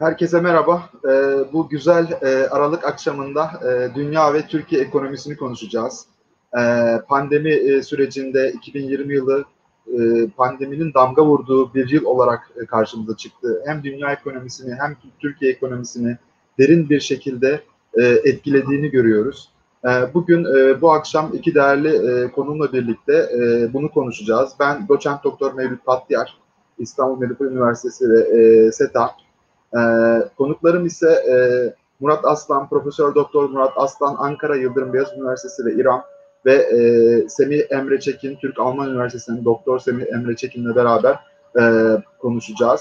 Herkese merhaba. Ee, bu güzel e, Aralık akşamında e, dünya ve Türkiye ekonomisini konuşacağız. E, pandemi e, sürecinde 2020 yılı pandeminin damga vurduğu bir yıl olarak karşımıza çıktı. Hem dünya ekonomisini hem Türkiye ekonomisini derin bir şekilde etkilediğini görüyoruz. E, bugün bu akşam iki değerli konumla birlikte bunu konuşacağız. Ben doçent doktor Mevlüt Tatyar, İstanbul Medipol Üniversitesi ve SETA e, konuklarım ise e, Murat Aslan, Profesör Doktor Murat Aslan, Ankara Yıldırım Beyazıt Üniversitesi ve İran ve e, Semih Emre Çekin, Türk-Alman Üniversitesi'nin Doktor Semih Emre Çekin'le beraber e, konuşacağız.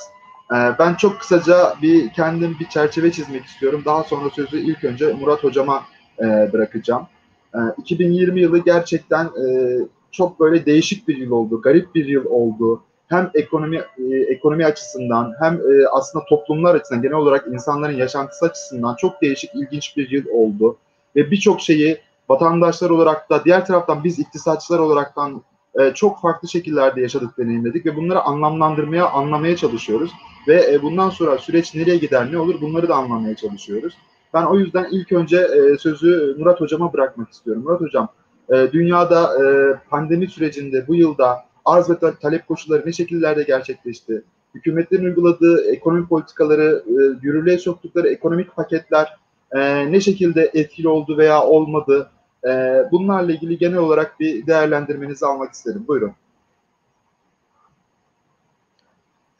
E, ben çok kısaca bir kendim bir çerçeve çizmek istiyorum. Daha sonra sözü ilk önce Murat Hocama e, bırakacağım. E, 2020 yılı gerçekten e, çok böyle değişik bir yıl oldu, garip bir yıl oldu hem ekonomi e, ekonomi açısından hem e, aslında toplumlar açısından genel olarak insanların yaşantısı açısından çok değişik, ilginç bir yıl oldu. Ve birçok şeyi vatandaşlar olarak da diğer taraftan biz iktisatçılar olaraktan e, çok farklı şekillerde yaşadık, deneyimledik ve bunları anlamlandırmaya, anlamaya çalışıyoruz. Ve e, bundan sonra süreç nereye gider, ne olur bunları da anlamaya çalışıyoruz. Ben o yüzden ilk önce e, sözü Murat Hocam'a bırakmak istiyorum. Murat Hocam, e, dünyada e, pandemi sürecinde bu yılda arz ve talep koşulları ne şekillerde gerçekleşti? Hükümetlerin uyguladığı ekonomi politikaları, e, yürürlüğe soktukları ekonomik paketler e, ne şekilde etkili oldu veya olmadı? E, bunlarla ilgili genel olarak bir değerlendirmenizi almak isterim. Buyurun.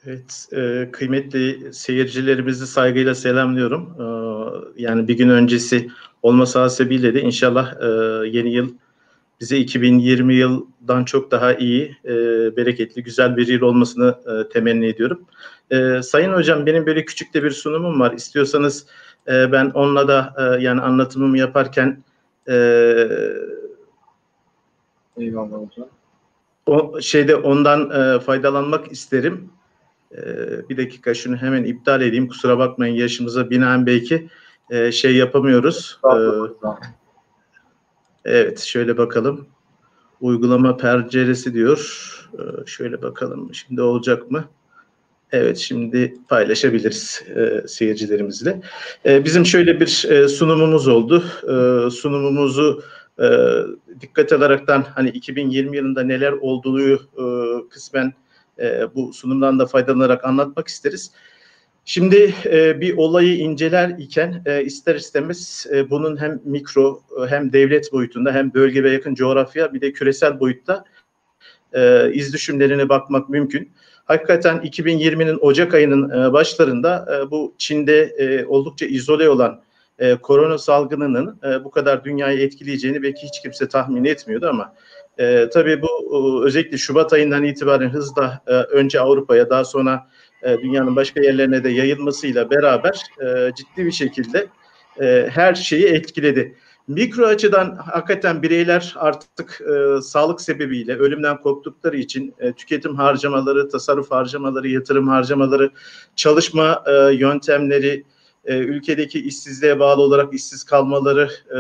Evet, e, kıymetli seyircilerimizi saygıyla selamlıyorum. E, yani bir gün öncesi olması hasebiyle de inşallah e, yeni yıl bize 2020 yıldan çok daha iyi, e, bereketli, güzel bir yıl olmasını e, temenni ediyorum. E, Sayın Hocam benim böyle küçük de bir sunumum var. İstiyorsanız e, ben onunla da e, yani anlatımımı yaparken e, Eyvallah hocam. O şeyde ondan e, faydalanmak isterim. E, bir dakika şunu hemen iptal edeyim. Kusura bakmayın yaşımıza binaen belki e, şey yapamıyoruz. E, Evet şöyle bakalım. Uygulama penceresi diyor. Ee, şöyle bakalım şimdi olacak mı? Evet şimdi paylaşabiliriz e, seyircilerimizle. E, bizim şöyle bir e, sunumumuz oldu. E, sunumumuzu e, dikkat alaraktan hani 2020 yılında neler olduğu e, kısmen e, bu sunumdan da faydalanarak anlatmak isteriz. Şimdi e, bir olayı inceler iken e, ister istemez e, bunun hem mikro e, hem devlet boyutunda hem bölge ve yakın coğrafya bir de küresel boyutta e, iz düşümlerine bakmak mümkün. Hakikaten 2020'nin Ocak ayının e, başlarında e, bu Çin'de e, oldukça izole olan e, korona salgınının e, bu kadar dünyayı etkileyeceğini belki hiç kimse tahmin etmiyordu ama e, tabii bu e, özellikle Şubat ayından itibaren hızla e, önce Avrupa'ya daha sonra e, dünyanın başka yerlerine de yayılmasıyla beraber e, ciddi bir şekilde e, her şeyi etkiledi. Mikro açıdan hakikaten bireyler artık e, sağlık sebebiyle ölümden korktukları için e, tüketim harcamaları, tasarruf harcamaları, yatırım harcamaları, çalışma e, yöntemleri, e, ülkedeki işsizliğe bağlı olarak işsiz kalmaları e,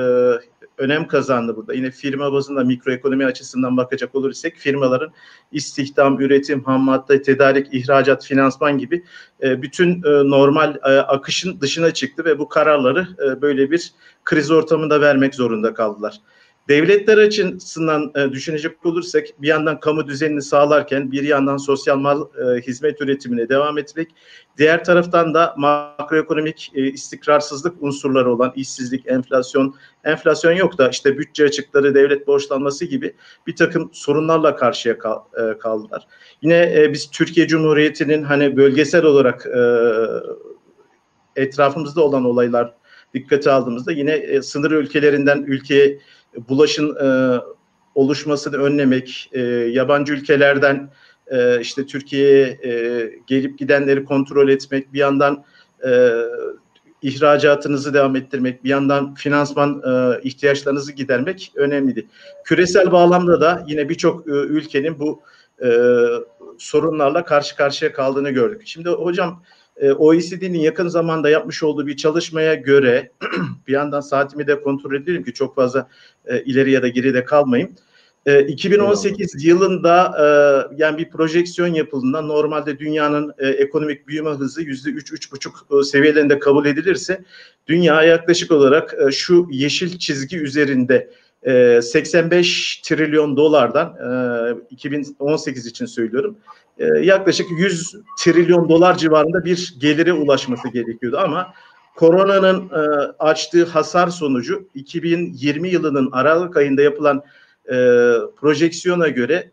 önem kazandı burada. Yine firma bazında mikroekonomi açısından bakacak olursak firmaların istihdam, üretim, ham madde, tedarik, ihracat, finansman gibi e, bütün e, normal e, akışın dışına çıktı ve bu kararları e, böyle bir kriz ortamında vermek zorunda kaldılar. Devletler açısından e, düşünecek olursak bir yandan kamu düzenini sağlarken bir yandan sosyal mal e, hizmet üretimine devam etmek, diğer taraftan da makroekonomik e, istikrarsızlık unsurları olan işsizlik, enflasyon, enflasyon yok da işte bütçe açıkları, devlet borçlanması gibi bir takım sorunlarla karşıya kal, kaldılar. Yine biz Türkiye Cumhuriyeti'nin hani bölgesel olarak etrafımızda olan olaylar dikkate aldığımızda yine sınır ülkelerinden ülkeye bulaşın e, oluşmasını önlemek, e, yabancı ülkelerden e, işte Türkiye'ye e, gelip gidenleri kontrol etmek, bir yandan e, ihracatınızı devam ettirmek, bir yandan finansman e, ihtiyaçlarınızı gidermek önemliydi. Küresel bağlamda da yine birçok e, ülkenin bu e, sorunlarla karşı karşıya kaldığını gördük. Şimdi hocam OECD'nin yakın zamanda yapmış olduğu bir çalışmaya göre bir yandan saatimi de kontrol edelim ki çok fazla e, ileri ya da geride kalmayayım. E, 2018 Eyvallah. yılında e, yani bir projeksiyon yapıldığında normalde dünyanın e, ekonomik büyüme hızı yüzde üç, üç buçuk e, seviyelerinde kabul edilirse dünya yaklaşık olarak e, şu yeşil çizgi üzerinde 85 trilyon dolardan 2018 için söylüyorum yaklaşık 100 trilyon dolar civarında bir gelire ulaşması gerekiyordu ama koronanın açtığı hasar sonucu 2020 yılının Aralık ayında yapılan projeksiyona göre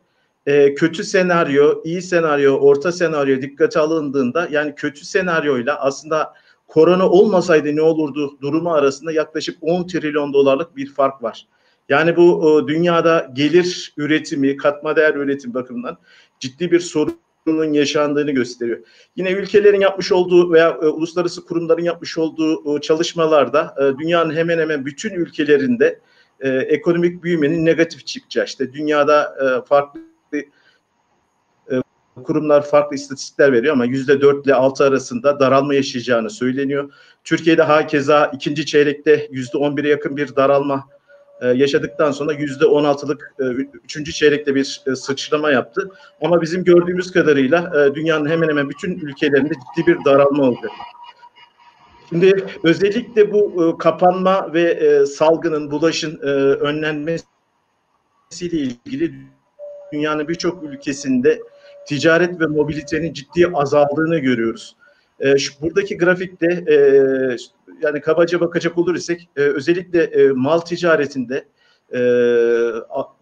kötü senaryo, iyi senaryo, orta senaryo dikkate alındığında yani kötü senaryoyla aslında korona olmasaydı ne olurdu durumu arasında yaklaşık 10 trilyon dolarlık bir fark var. Yani bu dünyada gelir üretimi, katma değer üretim bakımından ciddi bir sorunun yaşandığını gösteriyor. Yine ülkelerin yapmış olduğu veya e, uluslararası kurumların yapmış olduğu e, çalışmalarda e, dünyanın hemen hemen bütün ülkelerinde e, ekonomik büyümenin negatif çıkacağı işte dünyada e, farklı e, kurumlar farklı istatistikler veriyor ama yüzde dört ile altı arasında daralma yaşayacağını söyleniyor. Türkiye'de hakeza ikinci çeyrekte yüzde on bire yakın bir daralma e, yaşadıktan sonra yüzde on altılık e, üçüncü çeyrekte bir e, sıçrama yaptı. Ama bizim gördüğümüz kadarıyla dünyanın hemen hemen bütün ülkelerinde ciddi bir daralma oldu. Şimdi özellikle bu kapanma ve salgının, bulaşın önlenmesiyle ilgili dünyanın birçok ülkesinde ticaret ve mobilitenin ciddi azaldığını görüyoruz. E, şu, buradaki grafikte e, yani kabaca bakacak olursak e, özellikle e, mal ticaretinde e,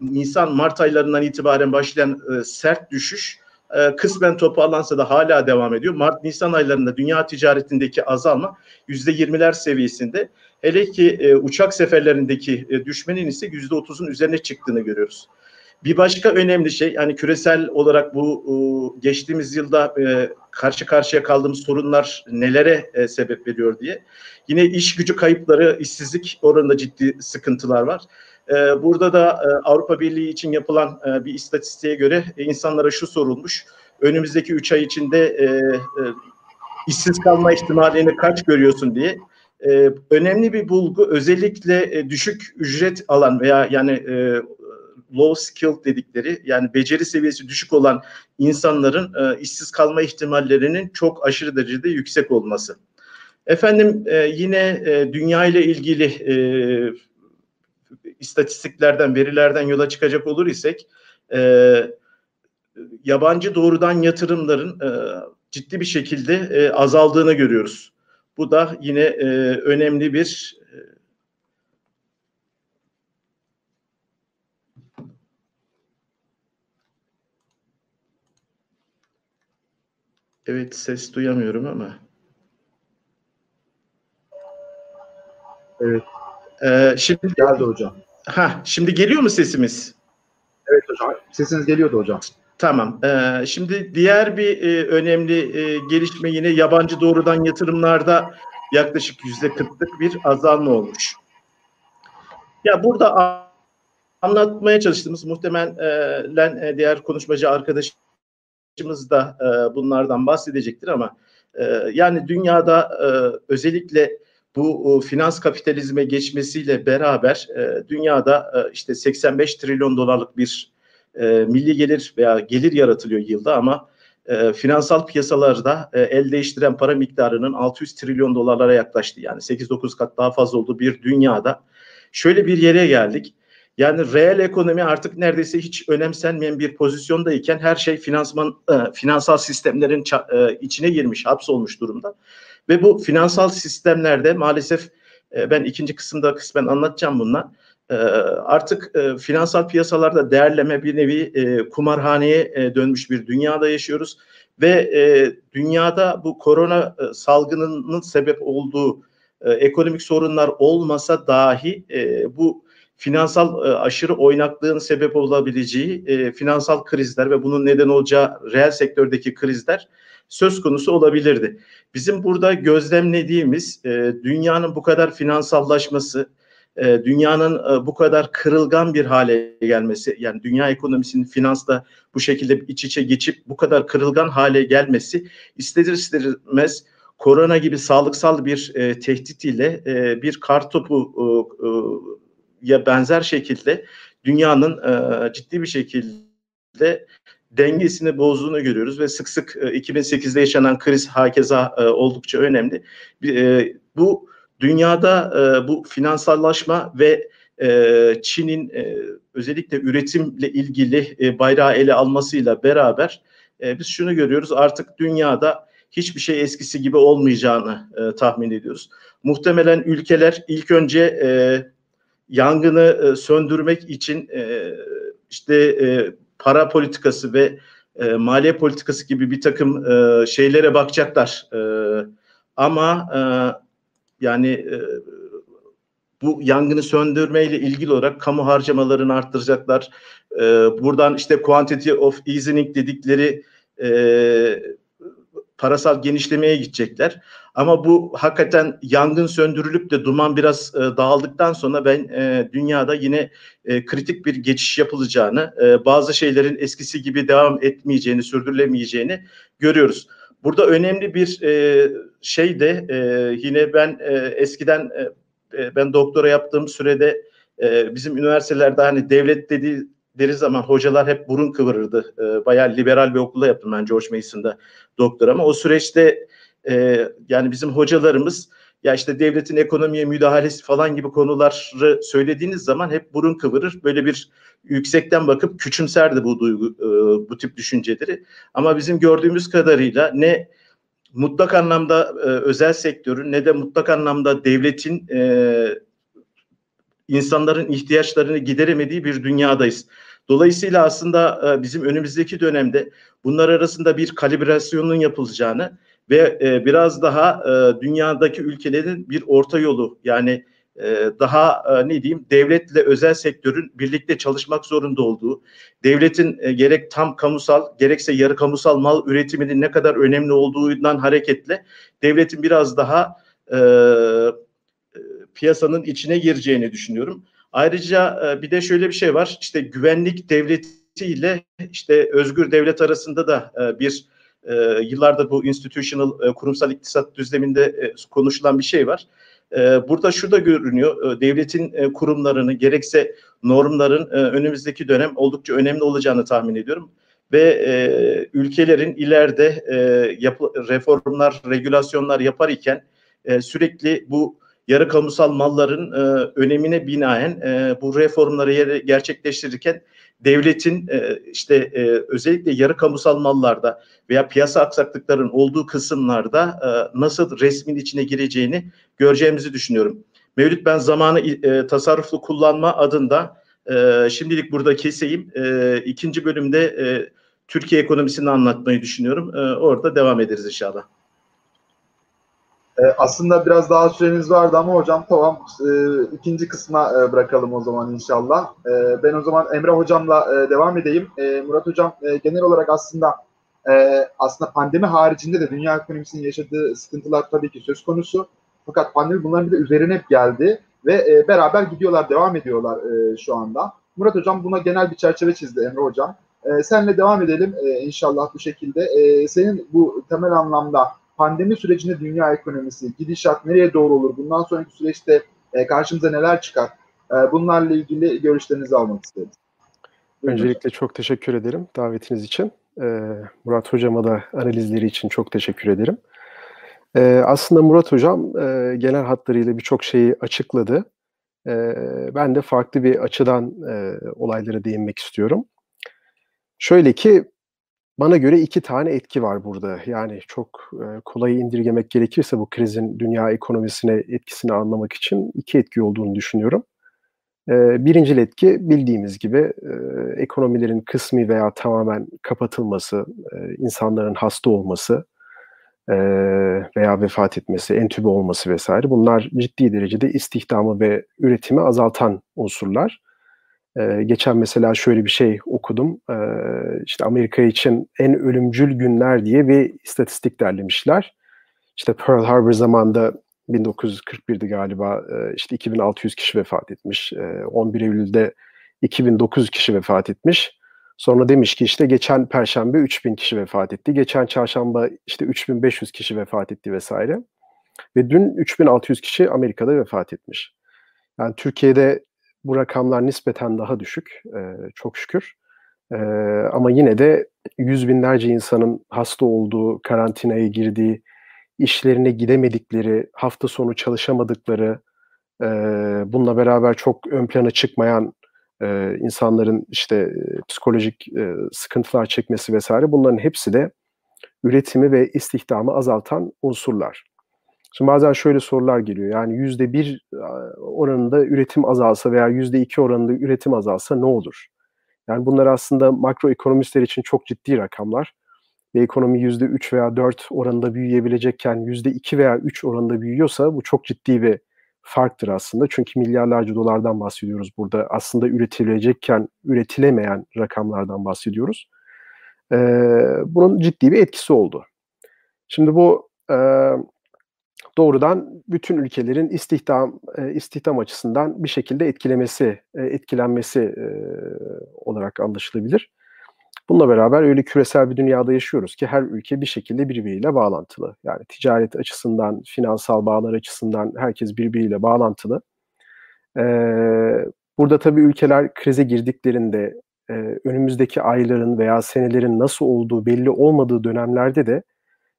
Nisan Mart aylarından itibaren başlayan e, sert düşüş e, kısmen toparlansa da hala devam ediyor. Mart Nisan aylarında dünya ticaretindeki azalma yüzde yirmiler seviyesinde. Hele ki e, uçak seferlerindeki e, düşmenin ise yüzde otuzun üzerine çıktığını görüyoruz. Bir başka önemli şey yani küresel olarak bu e, geçtiğimiz yılda e, karşı karşıya kaldığımız sorunlar nelere e, sebep veriyor diye. Yine iş gücü kayıpları, işsizlik oranında ciddi sıkıntılar var. Burada da Avrupa Birliği için yapılan bir istatistiğe göre insanlara şu sorulmuş. Önümüzdeki üç ay içinde işsiz kalma ihtimalini kaç görüyorsun diye. Önemli bir bulgu özellikle düşük ücret alan veya yani low skill dedikleri yani beceri seviyesi düşük olan insanların e, işsiz kalma ihtimallerinin çok aşırı derecede yüksek olması. Efendim e, yine e, dünya ile ilgili e, istatistiklerden, verilerden yola çıkacak olur isek e, yabancı doğrudan yatırımların e, ciddi bir şekilde e, azaldığını görüyoruz. Bu da yine e, önemli bir Evet ses duyamıyorum ama. Evet. Ee, şimdi geldi hocam. Ha, şimdi geliyor mu sesimiz? Evet hocam. Sesiniz geliyordu hocam. Tamam. Ee, şimdi diğer bir e, önemli e, gelişme yine yabancı doğrudan yatırımlarda yaklaşık yüzde kırklık bir azalma olmuş. Ya burada anlatmaya çalıştığımız muhtemelen e, diğer konuşmacı arkadaş arkadaşımız da e, bunlardan bahsedecektir ama e, yani dünyada e, özellikle bu e, finans kapitalizme geçmesiyle beraber e, dünyada e, işte 85 trilyon dolarlık bir e, milli gelir veya gelir yaratılıyor yılda ama e, finansal piyasalarda e, el değiştiren para miktarının 600 trilyon dolarlara yaklaştı. Yani 8-9 kat daha fazla olduğu bir dünyada şöyle bir yere geldik. Yani reel ekonomi artık neredeyse hiç önemsenmeyen bir pozisyondayken her şey finansman e, finansal sistemlerin e, içine girmiş, hapsolmuş durumda. Ve bu finansal sistemlerde maalesef e, ben ikinci kısımda kısmen anlatacağım bunlar. Artık finansal piyasalarda değerleme bir nevi kumarhaneye dönmüş bir dünyada yaşıyoruz ve dünyada bu korona salgınının sebep olduğu ekonomik sorunlar olmasa dahi bu finansal e, aşırı oynaklığın sebep olabileceği e, finansal krizler ve bunun neden olacağı reel sektördeki krizler söz konusu olabilirdi. Bizim burada gözlemlediğimiz e, dünyanın bu kadar finansallaşması, e, dünyanın e, bu kadar kırılgan bir hale gelmesi, yani dünya ekonomisinin finansla bu şekilde iç içe geçip bu kadar kırılgan hale gelmesi istedir istemez korona gibi sağlıksal bir e, tehdit ile e, bir kartopu e, e, ya benzer şekilde dünyanın e, ciddi bir şekilde dengesini bozduğunu görüyoruz ve sık sık e, 2008'de yaşanan kriz hakeza e, oldukça önemli. E, bu dünyada e, bu finansallaşma ve e, Çin'in e, özellikle üretimle ilgili e, bayrağı ele almasıyla beraber e, biz şunu görüyoruz artık dünyada hiçbir şey eskisi gibi olmayacağını e, tahmin ediyoruz. Muhtemelen ülkeler ilk önce e, yangını e, söndürmek için e, işte e, para politikası ve e, maliye politikası gibi bir takım e, şeylere bakacaklar. E, ama e, yani e, bu yangını söndürmeyle ilgili olarak kamu harcamalarını arttıracaklar. E, buradan işte quantity of easing dedikleri e, parasal genişlemeye gidecekler. Ama bu hakikaten yangın söndürülüp de duman biraz e, dağıldıktan sonra ben e, dünyada yine e, kritik bir geçiş yapılacağını, e, bazı şeylerin eskisi gibi devam etmeyeceğini, sürdürülemeyeceğini görüyoruz. Burada önemli bir e, şey de e, yine ben e, eskiden e, e ben doktora yaptığım sürede e, bizim üniversitelerde hani devlet dediği deri zaman hocalar hep burun kıvırırdı. E, bayağı liberal bir okulda yaptım ben George Mason'da doktor ama o süreçte e, yani bizim hocalarımız ya işte devletin ekonomiye müdahalesi falan gibi konuları söylediğiniz zaman hep burun kıvırır. Böyle bir yüksekten bakıp küçümserdi bu duygu, e, bu tip düşünceleri. Ama bizim gördüğümüz kadarıyla ne mutlak anlamda e, özel sektörün ne de mutlak anlamda devletin e, insanların ihtiyaçlarını gideremediği bir dünyadayız. Dolayısıyla aslında e, bizim önümüzdeki dönemde bunlar arasında bir kalibrasyonun yapılacağını ve e, biraz daha e, dünyadaki ülkelerin bir orta yolu yani daha ne diyeyim devletle özel sektörün birlikte çalışmak zorunda olduğu, devletin gerek tam kamusal gerekse yarı kamusal mal üretiminin ne kadar önemli olduğundan hareketle devletin biraz daha piyasanın içine gireceğini düşünüyorum. Ayrıca e, bir de şöyle bir şey var. İşte güvenlik devleti ile işte özgür devlet arasında da e, bir e, yıllardır bu institutional kurumsal iktisat düzleminde konuşulan bir şey var. Burada şu da görünüyor. Devletin kurumlarını gerekse normların önümüzdeki dönem oldukça önemli olacağını tahmin ediyorum ve ülkelerin ileride reformlar, regülasyonlar yapar iken sürekli bu yarı kamusal malların e, önemine binaen e, bu reformları yere gerçekleştirirken devletin e, işte e, özellikle yarı kamusal mallarda veya piyasa aksaklıkların olduğu kısımlarda e, nasıl resmin içine gireceğini göreceğimizi düşünüyorum. Mevlüt ben zamanı tasarruflu kullanma adında şimdilik burada keseyim. E, ikinci bölümde Türkiye ekonomisini anlatmayı düşünüyorum. Orada devam ederiz inşallah. E, aslında biraz daha süreniz vardı ama hocam tamam e, ikinci kısma e, bırakalım o zaman inşallah. E, ben o zaman Emre hocamla e, devam edeyim. E, Murat hocam e, genel olarak aslında e, aslında pandemi haricinde de dünya ekonomisinin yaşadığı sıkıntılar tabii ki söz konusu. Fakat pandemi bunların bir de üzerine hep geldi ve e, beraber gidiyorlar, devam ediyorlar e, şu anda. Murat hocam buna genel bir çerçeve çizdi Emre hocam. E, senle devam edelim e, inşallah bu şekilde. E, senin bu temel anlamda pandemi sürecinde dünya ekonomisi, gidişat nereye doğru olur? Bundan sonraki süreçte e, karşımıza neler çıkar? E, bunlarla ilgili görüşlerinizi almak isteriz. Öncelikle çok teşekkür ederim davetiniz için. E, Murat Hocam'a da analizleri için çok teşekkür ederim. E, aslında Murat Hocam e, genel hatlarıyla birçok şeyi açıkladı. E, ben de farklı bir açıdan e, olaylara değinmek istiyorum. Şöyle ki bana göre iki tane etki var burada. Yani çok e, kolay indirgemek gerekirse bu krizin dünya ekonomisine etkisini anlamak için iki etki olduğunu düşünüyorum. E, birincil etki bildiğimiz gibi e, ekonomilerin kısmi veya tamamen kapatılması, e, insanların hasta olması e, veya vefat etmesi, entübe olması vesaire bunlar ciddi derecede istihdamı ve üretimi azaltan unsurlar. Ee, geçen mesela şöyle bir şey okudum. Ee, işte Amerika için en ölümcül günler diye bir istatistik derlemişler. İşte Pearl Harbor zamanında 1941'de galiba e, işte 2600 kişi vefat etmiş. E, 11 Eylül'de 2900 kişi vefat etmiş. Sonra demiş ki işte geçen perşembe 3000 kişi vefat etti. Geçen çarşamba işte 3500 kişi vefat etti vesaire. Ve dün 3600 kişi Amerika'da vefat etmiş. Yani Türkiye'de bu rakamlar nispeten daha düşük, e, çok şükür. E, ama yine de yüz binlerce insanın hasta olduğu, karantinaya girdiği, işlerine gidemedikleri, hafta sonu çalışamadıkları, e, bununla beraber çok ön plana çıkmayan e, insanların işte psikolojik e, sıkıntılar çekmesi vesaire bunların hepsi de üretimi ve istihdamı azaltan unsurlar. Şimdi bazen şöyle sorular geliyor. Yani yüzde bir oranında üretim azalsa veya yüzde iki oranında üretim azalsa ne olur? Yani bunlar aslında makro ekonomistler için çok ciddi rakamlar. Ve ekonomi yüzde üç veya dört oranında büyüyebilecekken yüzde iki veya üç oranında büyüyorsa bu çok ciddi bir farktır aslında. Çünkü milyarlarca dolardan bahsediyoruz burada. Aslında üretileceken, üretilemeyen rakamlardan bahsediyoruz. Ee, bunun ciddi bir etkisi oldu. Şimdi bu e, doğrudan bütün ülkelerin istihdam e, istihdam açısından bir şekilde etkilemesi, e, etkilenmesi e, olarak anlaşılabilir. Bununla beraber öyle küresel bir dünyada yaşıyoruz ki her ülke bir şekilde birbiriyle bağlantılı. Yani ticaret açısından, finansal bağlar açısından herkes birbiriyle bağlantılı. Burada tabii ülkeler krize girdiklerinde önümüzdeki ayların veya senelerin nasıl olduğu belli olmadığı dönemlerde de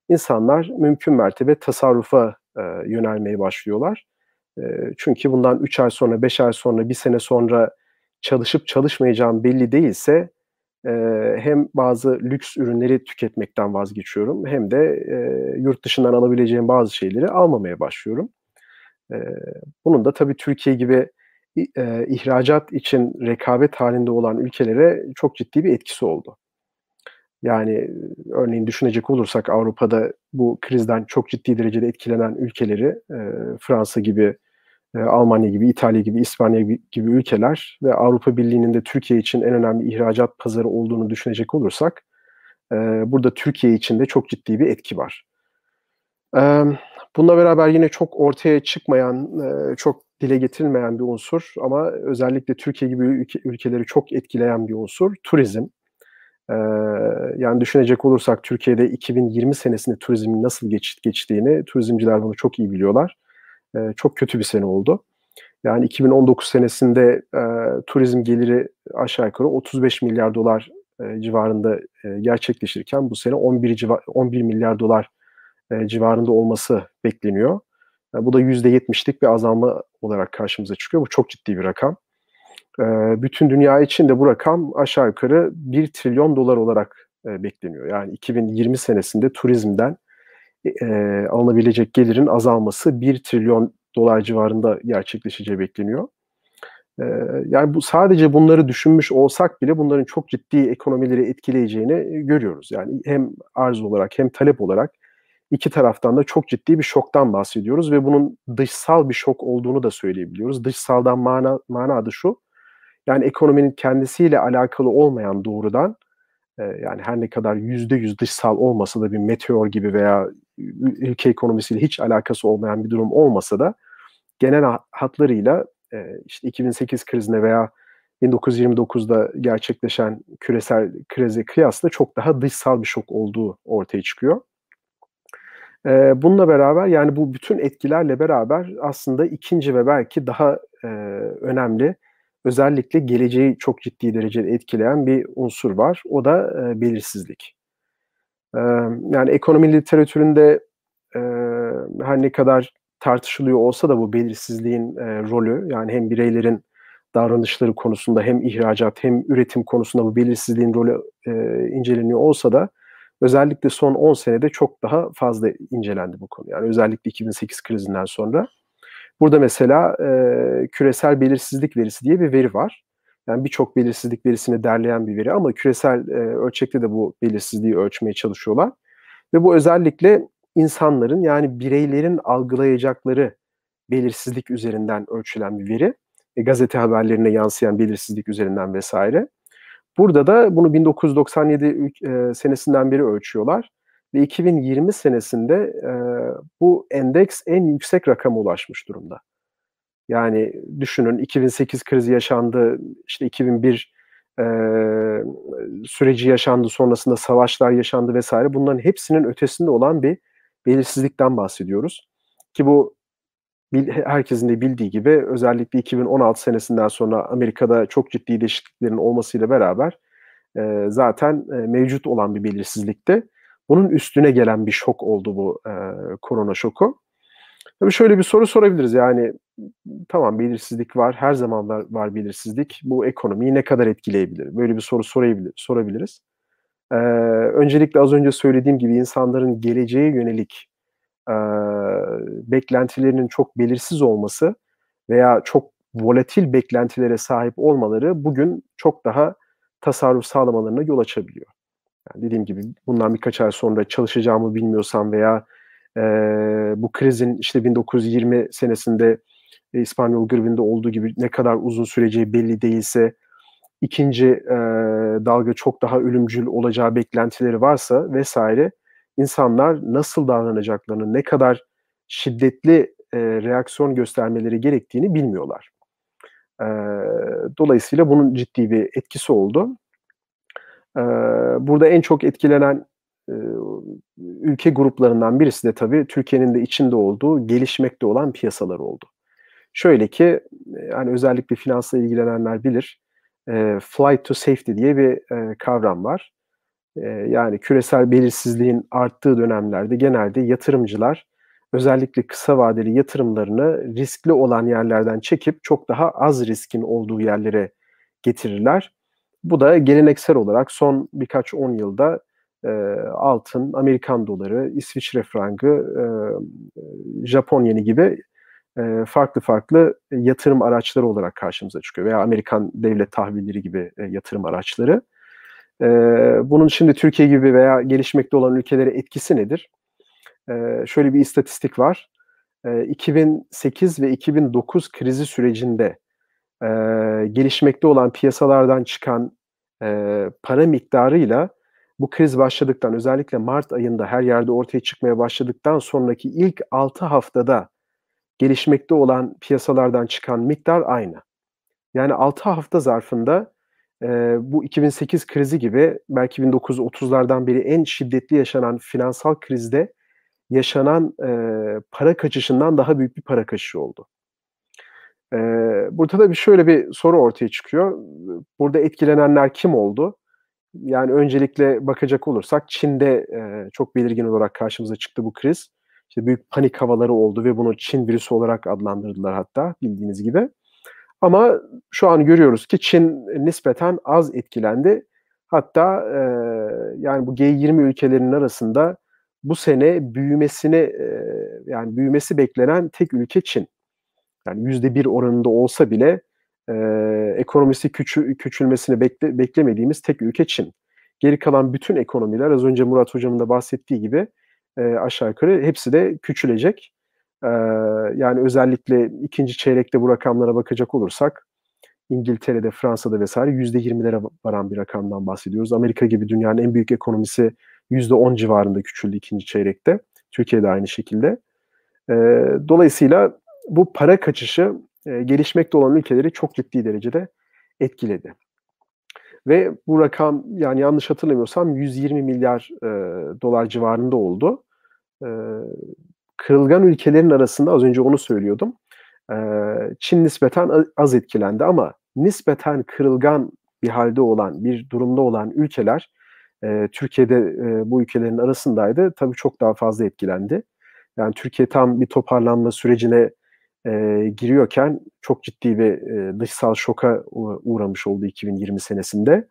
insanlar mümkün mertebe tasarrufa e, yönelmeye başlıyorlar. E, çünkü bundan 3 ay sonra, 5 ay sonra, bir sene sonra çalışıp çalışmayacağım belli değilse e, hem bazı lüks ürünleri tüketmekten vazgeçiyorum hem de e, yurt dışından alabileceğim bazı şeyleri almamaya başlıyorum. E, bunun da tabii Türkiye gibi e, ihracat için rekabet halinde olan ülkelere çok ciddi bir etkisi oldu. Yani örneğin düşünecek olursak Avrupa'da bu krizden çok ciddi derecede etkilenen ülkeleri e, Fransa gibi, e, Almanya gibi, İtalya gibi, İspanya gibi, gibi ülkeler ve Avrupa Birliği'nin de Türkiye için en önemli ihracat pazarı olduğunu düşünecek olursak e, burada Türkiye için de çok ciddi bir etki var. E, bununla beraber yine çok ortaya çıkmayan, e, çok dile getirilmeyen bir unsur ama özellikle Türkiye gibi ülke, ülkeleri çok etkileyen bir unsur turizm. Ee, yani düşünecek olursak Türkiye'de 2020 senesinde turizmin nasıl geç, geçtiğini turizmciler bunu çok iyi biliyorlar. Ee, çok kötü bir sene oldu. Yani 2019 senesinde e, turizm geliri aşağı yukarı 35 milyar dolar e, civarında e, gerçekleşirken bu sene 11, civa, 11 milyar dolar e, civarında olması bekleniyor. Yani bu da %70'lik bir azalma olarak karşımıza çıkıyor. Bu çok ciddi bir rakam. E, bütün dünya için de bu rakam aşağı yukarı 1 trilyon dolar olarak e, bekleniyor. Yani 2020 senesinde turizmden e, alınabilecek gelirin azalması 1 trilyon dolar civarında gerçekleşeceği bekleniyor. E, yani bu sadece bunları düşünmüş olsak bile bunların çok ciddi ekonomileri etkileyeceğini görüyoruz. Yani hem arz olarak hem talep olarak iki taraftan da çok ciddi bir şoktan bahsediyoruz ve bunun dışsal bir şok olduğunu da söyleyebiliyoruz. Dışsaldan mana, mana adı şu, yani ekonominin kendisiyle alakalı olmayan doğrudan e, yani her ne kadar yüzde yüz dışsal olmasa da bir meteor gibi veya ülke ekonomisiyle hiç alakası olmayan bir durum olmasa da genel hatlarıyla e, işte 2008 krizine veya 1929'da gerçekleşen küresel krize kıyasla çok daha dışsal bir şok olduğu ortaya çıkıyor. E, bununla beraber yani bu bütün etkilerle beraber aslında ikinci ve belki daha e, önemli özellikle geleceği çok ciddi derecede etkileyen bir unsur var. O da e, belirsizlik. E, yani ekonomi literatüründe e, her ne kadar tartışılıyor olsa da bu belirsizliğin e, rolü yani hem bireylerin davranışları konusunda hem ihracat hem üretim konusunda bu belirsizliğin rolü e, inceleniyor olsa da özellikle son 10 senede çok daha fazla incelendi bu konu. Yani özellikle 2008 krizinden sonra. Burada mesela e, küresel belirsizlik verisi diye bir veri var. Yani birçok belirsizlik verisini derleyen bir veri ama küresel e, ölçekte de bu belirsizliği ölçmeye çalışıyorlar. Ve bu özellikle insanların yani bireylerin algılayacakları belirsizlik üzerinden ölçülen bir veri. E, gazete haberlerine yansıyan belirsizlik üzerinden vesaire. Burada da bunu 1997 e, senesinden beri ölçüyorlar ve 2020 senesinde e, bu endeks en yüksek rakama ulaşmış durumda. Yani düşünün 2008 krizi yaşandı, işte 2001 e, süreci yaşandı, sonrasında savaşlar yaşandı vesaire. Bunların hepsinin ötesinde olan bir belirsizlikten bahsediyoruz. Ki bu herkesin de bildiği gibi özellikle 2016 senesinden sonra Amerika'da çok ciddi değişikliklerin olmasıyla beraber e, zaten e, mevcut olan bir belirsizlikte bunun üstüne gelen bir şok oldu bu e, korona şoku. Tabii şöyle bir soru sorabiliriz yani tamam belirsizlik var her zaman var, var belirsizlik bu ekonomiyi ne kadar etkileyebilir? Böyle bir soru sorabilir, sorabiliriz. Ee, öncelikle az önce söylediğim gibi insanların geleceğe yönelik e, beklentilerinin çok belirsiz olması veya çok volatil beklentilere sahip olmaları bugün çok daha tasarruf sağlamalarına yol açabiliyor. Yani dediğim gibi bundan birkaç ay sonra çalışacağımı bilmiyorsam veya e, bu krizin işte 1920 senesinde e, İspanyol gribinde olduğu gibi ne kadar uzun süreceği belli değilse ikinci e, dalga çok daha ölümcül olacağı beklentileri varsa vesaire insanlar nasıl davranacaklarını, ne kadar şiddetli e, reaksiyon göstermeleri gerektiğini bilmiyorlar. E, dolayısıyla bunun ciddi bir etkisi oldu. E, burada en çok etkilenen e, ülke gruplarından birisi de tabii Türkiye'nin de içinde olduğu gelişmekte olan piyasalar oldu. Şöyle ki yani özellikle finansla ilgilenenler bilir. E, flight to safety diye bir e, kavram var. E, yani küresel belirsizliğin arttığı dönemlerde genelde yatırımcılar özellikle kısa vadeli yatırımlarını riskli olan yerlerden çekip çok daha az riskin olduğu yerlere getirirler. Bu da geleneksel olarak son birkaç on yılda e, altın, Amerikan doları, İsviçre frangı, e, Japon yeni gibi e, farklı farklı yatırım araçları olarak karşımıza çıkıyor veya Amerikan devlet tahvilleri gibi e, yatırım araçları. E, bunun şimdi Türkiye gibi veya gelişmekte olan ülkelere etkisi nedir? E, şöyle bir istatistik var. E, 2008 ve 2009 krizi sürecinde e, gelişmekte olan piyasalardan çıkan e, para miktarıyla bu kriz başladıktan özellikle Mart ayında her yerde ortaya çıkmaya başladıktan sonraki ilk 6 haftada gelişmekte olan piyasalardan çıkan miktar aynı. Yani 6 hafta zarfında e, bu 2008 krizi gibi belki 1930'lardan beri en şiddetli yaşanan finansal krizde yaşanan e, para kaçışından daha büyük bir para kaçışı oldu. Burada da bir şöyle bir soru ortaya çıkıyor. Burada etkilenenler kim oldu? Yani öncelikle bakacak olursak Çin'de çok belirgin olarak karşımıza çıktı bu kriz. İşte büyük panik havaları oldu ve bunu Çin virüsü olarak adlandırdılar hatta bildiğiniz gibi. Ama şu an görüyoruz ki Çin nispeten az etkilendi. Hatta yani bu G20 ülkelerinin arasında bu sene büyümesini yani büyümesi beklenen tek ülke Çin. Yani yüzde bir oranında olsa bile e, ekonomisi küçü, küçülmesini bekle, beklemediğimiz tek ülke Çin. Geri kalan bütün ekonomiler az önce Murat Hocam'ın da bahsettiği gibi e, aşağı yukarı hepsi de küçülecek. E, yani özellikle ikinci çeyrekte bu rakamlara bakacak olursak İngiltere'de, Fransa'da vesaire yüzde yirmilere varan bir rakamdan bahsediyoruz. Amerika gibi dünyanın en büyük ekonomisi yüzde on civarında küçüldü ikinci çeyrekte. Türkiye'de aynı şekilde. E, dolayısıyla bu para kaçışı e, gelişmekte olan ülkeleri çok ciddi derecede etkiledi. Ve bu rakam yani yanlış hatırlamıyorsam 120 milyar e, dolar civarında oldu. E, kırılgan ülkelerin arasında az önce onu söylüyordum. E, Çin nispeten az etkilendi ama nispeten kırılgan bir halde olan, bir durumda olan ülkeler e, Türkiye'de e, bu ülkelerin arasındaydı. Tabii çok daha fazla etkilendi. Yani Türkiye tam bir toparlanma sürecine e, giriyorken çok ciddi bir e, dışsal şoka uğramış oldu 2020 senesinde.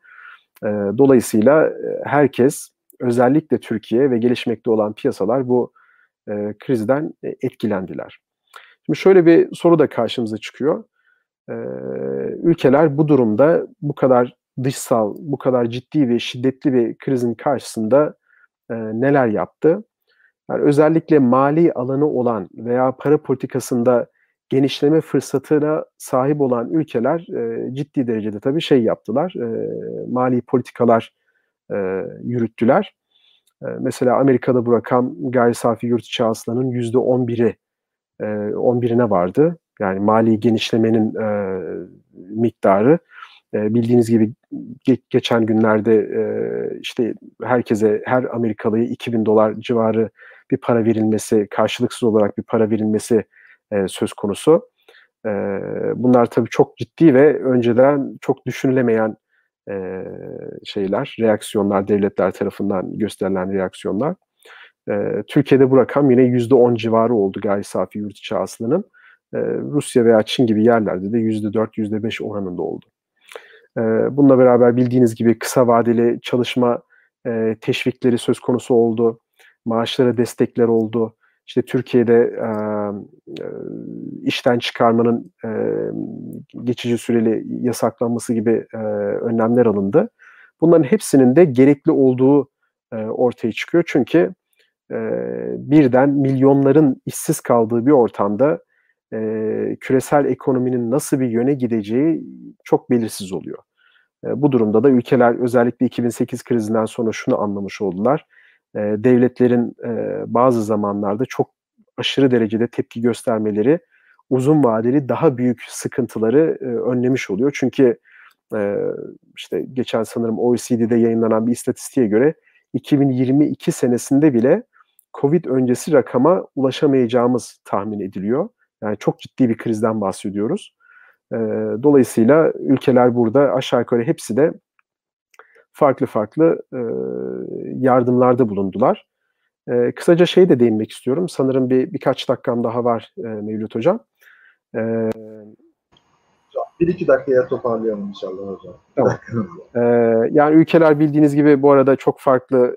E, dolayısıyla e, herkes özellikle Türkiye ve gelişmekte olan piyasalar bu e, krizden e, etkilendiler. Şimdi şöyle bir soru da karşımıza çıkıyor. E, ülkeler bu durumda bu kadar dışsal, bu kadar ciddi ve şiddetli bir krizin karşısında e, neler yaptı? Yani özellikle mali alanı olan veya para politikasında genişleme fırsatına sahip olan ülkeler e, ciddi derecede tabii şey yaptılar, e, mali politikalar e, yürüttüler. E, mesela Amerika'da bu rakam gayri safi yurt içi hasılanın yüzde on biri, e, on birine vardı. Yani mali genişlemenin e, miktarı e, bildiğiniz gibi ge- geçen günlerde e, işte herkese her Amerikalıya 2000 dolar civarı bir para verilmesi, karşılıksız olarak bir para verilmesi e, söz konusu. E, bunlar tabii çok ciddi ve önceden çok düşünülemeyen e, şeyler, reaksiyonlar, devletler tarafından gösterilen reaksiyonlar. E, Türkiye'de bu rakam yine %10 civarı oldu gayri safi yurt içi hasılanın. E, Rusya veya Çin gibi yerlerde de %4, %5 oranında oldu. E, bununla beraber bildiğiniz gibi kısa vadeli çalışma e, teşvikleri söz konusu oldu. Maaşlara destekler oldu. İşte Türkiye'de e, işten çıkarmanın e, geçici süreli yasaklanması gibi e, önlemler alındı. Bunların hepsinin de gerekli olduğu e, ortaya çıkıyor. Çünkü e, birden milyonların işsiz kaldığı bir ortamda e, küresel ekonominin nasıl bir yöne gideceği çok belirsiz oluyor. E, bu durumda da ülkeler özellikle 2008 krizinden sonra şunu anlamış oldular. E, devletlerin e, bazı zamanlarda çok aşırı derecede tepki göstermeleri uzun vadeli daha büyük sıkıntıları e, önlemiş oluyor. Çünkü e, işte geçen sanırım OECD'de yayınlanan bir istatistiğe göre 2022 senesinde bile Covid öncesi rakama ulaşamayacağımız tahmin ediliyor. Yani çok ciddi bir krizden bahsediyoruz. Dolayısıyla ülkeler burada aşağı yukarı hepsi de farklı farklı yardımlarda bulundular. E, kısaca şey de değinmek istiyorum. Sanırım bir birkaç dakikam daha var e, Mevlüt Hocam. E, bir iki dakikaya toparlayalım inşallah hocam. Tamam. ee, yani ülkeler bildiğiniz gibi bu arada çok farklı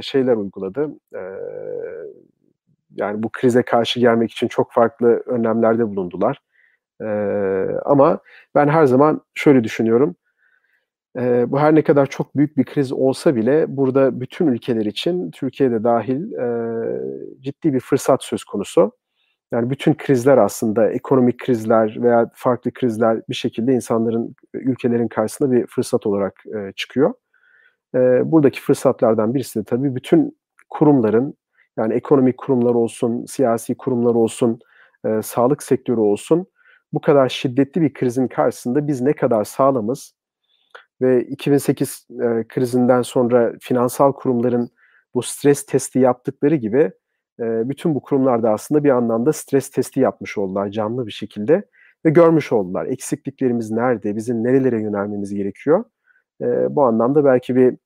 şeyler uyguladı. Ee, yani bu krize karşı gelmek için çok farklı önlemlerde bulundular. Ee, ama ben her zaman şöyle düşünüyorum. Ee, bu her ne kadar çok büyük bir kriz olsa bile burada bütün ülkeler için Türkiye'de dahil e, ciddi bir fırsat söz konusu. Yani bütün krizler aslında ekonomik krizler veya farklı krizler bir şekilde insanların, ülkelerin karşısında bir fırsat olarak e, çıkıyor. E, buradaki fırsatlardan birisi de tabii bütün kurumların yani ekonomik kurumlar olsun, siyasi kurumlar olsun, e, sağlık sektörü olsun bu kadar şiddetli bir krizin karşısında biz ne kadar sağlamız ve 2008 e, krizinden sonra finansal kurumların bu stres testi yaptıkları gibi e, bütün bu kurumlar da aslında bir anlamda stres testi yapmış oldular canlı bir şekilde ve görmüş oldular. Eksikliklerimiz nerede, bizim nerelere yönelmemiz gerekiyor. E, bu anlamda belki bir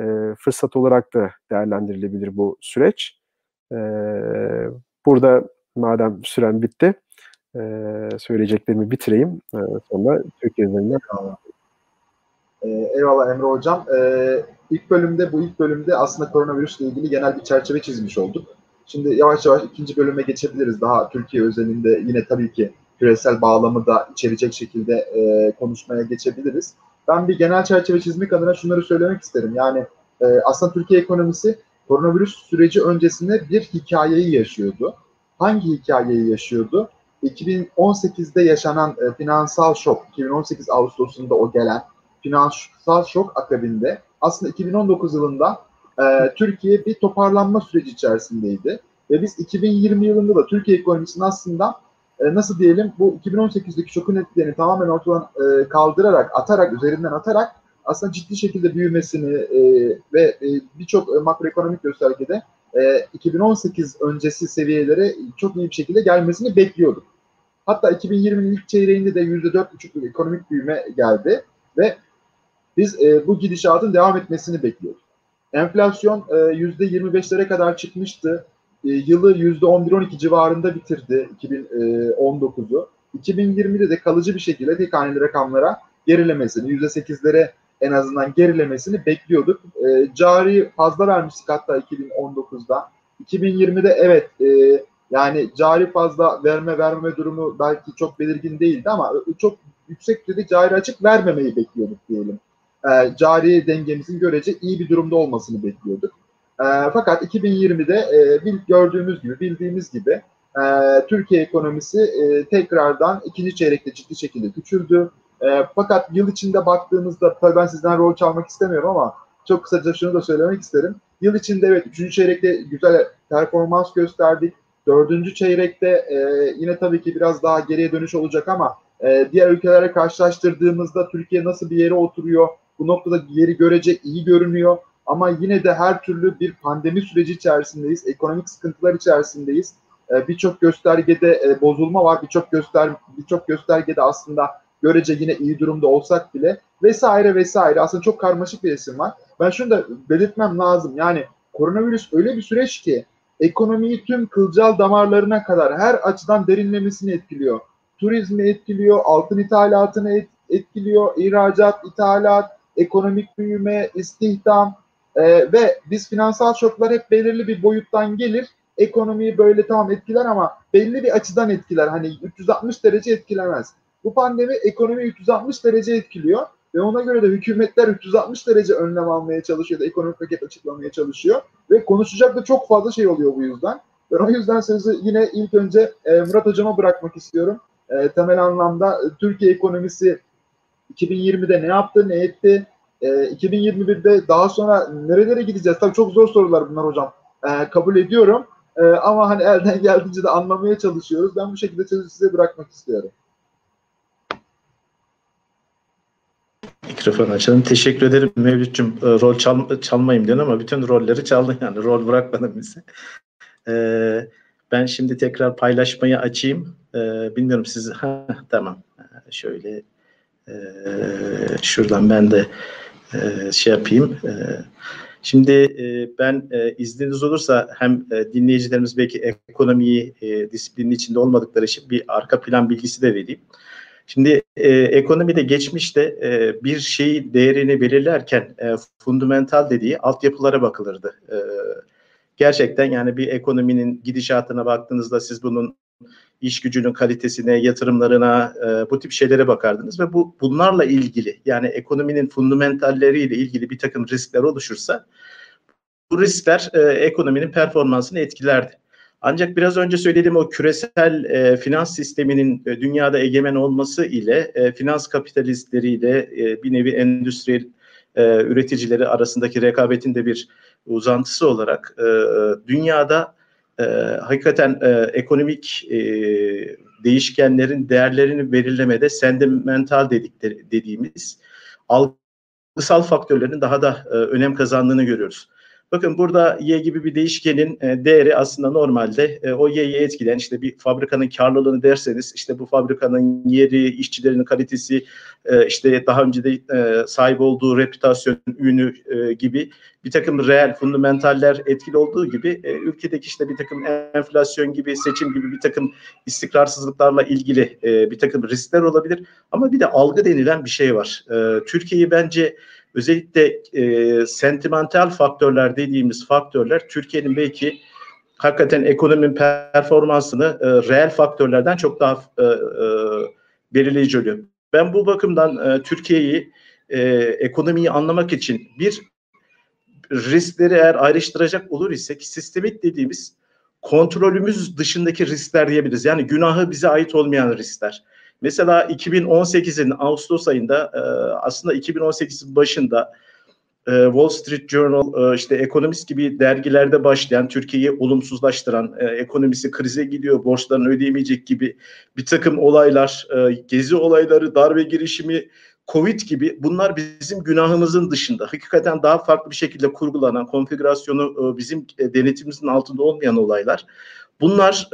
e, fırsat olarak da değerlendirilebilir bu süreç. E, burada madem süren bitti, e, söyleyeceklerimi bitireyim. E, sonra Türkiye üzerinden ee, eyvallah Emre Hocam. Ee, ilk bölümde, bu ilk bölümde aslında koronavirüsle ilgili genel bir çerçeve çizmiş olduk. Şimdi yavaş yavaş ikinci bölüme geçebiliriz. Daha Türkiye özelinde yine tabii ki küresel bağlamı da içerecek şekilde e, konuşmaya geçebiliriz. Ben bir genel çerçeve çizmek adına şunları söylemek isterim. Yani e, aslında Türkiye ekonomisi koronavirüs süreci öncesinde bir hikayeyi yaşıyordu. Hangi hikayeyi yaşıyordu? 2018'de yaşanan e, finansal şok, 2018 Ağustos'unda o gelen finansal şok akabinde aslında 2019 yılında e, Türkiye bir toparlanma süreci içerisindeydi. Ve biz 2020 yılında da Türkiye ekonomisinin aslında e, nasıl diyelim bu 2018'deki şokun etkilerini tamamen ortadan e, kaldırarak, atarak, üzerinden atarak aslında ciddi şekilde büyümesini e, ve e, birçok e, makroekonomik göstergede e, 2018 öncesi seviyelere çok iyi bir şekilde gelmesini bekliyorduk. Hatta 2020'nin ilk çeyreğinde de %4,5 ekonomik büyüme geldi ve biz e, bu gidişatın devam etmesini bekliyoruz. Enflasyon e, %25'lere kadar çıkmıştı. E, yılı %11-12 civarında bitirdi 2019'u. 2020'de de kalıcı bir şekilde tek haneli rakamlara gerilemesini, %8'lere en azından gerilemesini bekliyorduk. E, cari fazla vermiştik hatta 2019'da. 2020'de evet e, yani cari fazla verme vermeme durumu belki çok belirgin değildi ama çok yüksek düzeyde cari açık vermemeyi bekliyorduk diyelim e, cari dengemizin görece iyi bir durumda olmasını bekliyorduk. E, fakat 2020'de e, gördüğümüz gibi, bildiğimiz gibi e, Türkiye ekonomisi e, tekrardan ikinci çeyrekte ciddi şekilde küçüldü. E, fakat yıl içinde baktığımızda, tabii ben sizden rol çalmak istemiyorum ama çok kısaca şunu da söylemek isterim. Yıl içinde evet üçüncü çeyrekte güzel performans gösterdik. Dördüncü çeyrekte e, yine tabii ki biraz daha geriye dönüş olacak ama e, diğer ülkelere karşılaştırdığımızda Türkiye nasıl bir yere oturuyor, bu noktada yeri görecek iyi görünüyor. Ama yine de her türlü bir pandemi süreci içerisindeyiz. Ekonomik sıkıntılar içerisindeyiz. E, birçok göstergede e, bozulma var. Birçok göster birçok göstergede aslında görece yine iyi durumda olsak bile vesaire vesaire aslında çok karmaşık bir resim var. Ben şunu da belirtmem lazım. Yani koronavirüs öyle bir süreç ki ekonomiyi tüm kılcal damarlarına kadar her açıdan derinlemesini etkiliyor. Turizmi etkiliyor, altın ithalatını et, etkiliyor, ihracat, ithalat, ekonomik büyüme, istihdam e, ve biz finansal şoklar hep belirli bir boyuttan gelir. Ekonomiyi böyle tamam etkiler ama belli bir açıdan etkiler. Hani 360 derece etkilemez. Bu pandemi ekonomi 360 derece etkiliyor ve ona göre de hükümetler 360 derece önlem almaya çalışıyor da ekonomik paket açıklamaya çalışıyor ve konuşacak da çok fazla şey oluyor bu yüzden. Ben o yüzden sözü yine ilk önce e, Murat Hocam'a bırakmak istiyorum. E, temel anlamda Türkiye ekonomisi 2020'de ne yaptı, ne etti? E, 2021'de daha sonra nerelere gideceğiz? Tabii çok zor sorular bunlar hocam. E, kabul ediyorum. E, ama hani elden geldiğince de anlamaya çalışıyoruz. Ben bu şekilde sözü size bırakmak istiyorum. Mikrofon açalım. Teşekkür ederim Mevlüt'cüm. E, rol çal, çalmayayım diyorsun ama bütün rolleri çaldın yani. Rol bırakmadın bize. Ee, ben şimdi tekrar paylaşmayı açayım. Ee, bilmiyorum siz... Ha, tamam. Ee, şöyle e, şuradan ben de e, şey yapayım. E, şimdi e, ben e, izniniz olursa hem e, dinleyicilerimiz belki ekonomiyi e, disiplinin içinde olmadıkları için bir arka plan bilgisi de vereyim. Şimdi e, ekonomide geçmişte e, bir şeyi değerini belirlerken e, fundamental dediği altyapılara bakılırdı. E, gerçekten yani bir ekonominin gidişatına baktığınızda siz bunun iş gücünün kalitesine, yatırımlarına, e, bu tip şeylere bakardınız ve bu bunlarla ilgili yani ekonominin fundamentalleriyle ilgili bir takım riskler oluşursa bu riskler e, ekonominin performansını etkilerdi. Ancak biraz önce söylediğim o küresel e, finans sisteminin e, dünyada egemen olması ile e, finans kapitalistleriyle e, bir nevi endüstriyel e, üreticileri arasındaki rekabetin de bir uzantısı olarak e, dünyada e, hakikaten e, ekonomik e, değişkenlerin değerlerini belirlemede sentimental dedikleri, dediğimiz algısal faktörlerin daha da e, önem kazandığını görüyoruz. Bakın burada Y gibi bir değişkenin e, değeri aslında normalde e, o Y'yi etkileyen işte bir fabrikanın karlılığını derseniz işte bu fabrikanın yeri, işçilerin kalitesi, e, işte daha önce de sahip olduğu reputasyon, ünü gibi bir takım reel, fundamentaller etkili olduğu gibi ülkedeki işte bir takım enflasyon gibi, seçim gibi bir takım istikrarsızlıklarla ilgili bir takım riskler olabilir. Ama bir de algı denilen bir şey var. Türkiye'yi bence özellikle e, sentimental faktörler dediğimiz faktörler Türkiye'nin belki hakikaten ekonominin performansını e, reel faktörlerden çok daha e, e, belirleyici oluyor. Ben bu bakımdan e, Türkiye'yi e, ekonomiyi anlamak için bir riskleri eğer ayrıştıracak olur isek sistemik dediğimiz kontrolümüz dışındaki riskler diyebiliriz. Yani günahı bize ait olmayan riskler. Mesela 2018'in Ağustos ayında e, aslında 2018'in başında e, Wall Street Journal, e, işte Economist gibi dergilerde başlayan, Türkiye'yi olumsuzlaştıran, ekonomisi krize gidiyor, borçlarını ödeyemeyecek gibi bir takım olaylar, gezi olayları, darbe girişimi, Covid gibi bunlar bizim günahımızın dışında. Hakikaten daha farklı bir şekilde kurgulanan, konfigürasyonu bizim denetimimizin altında olmayan olaylar. Bunlar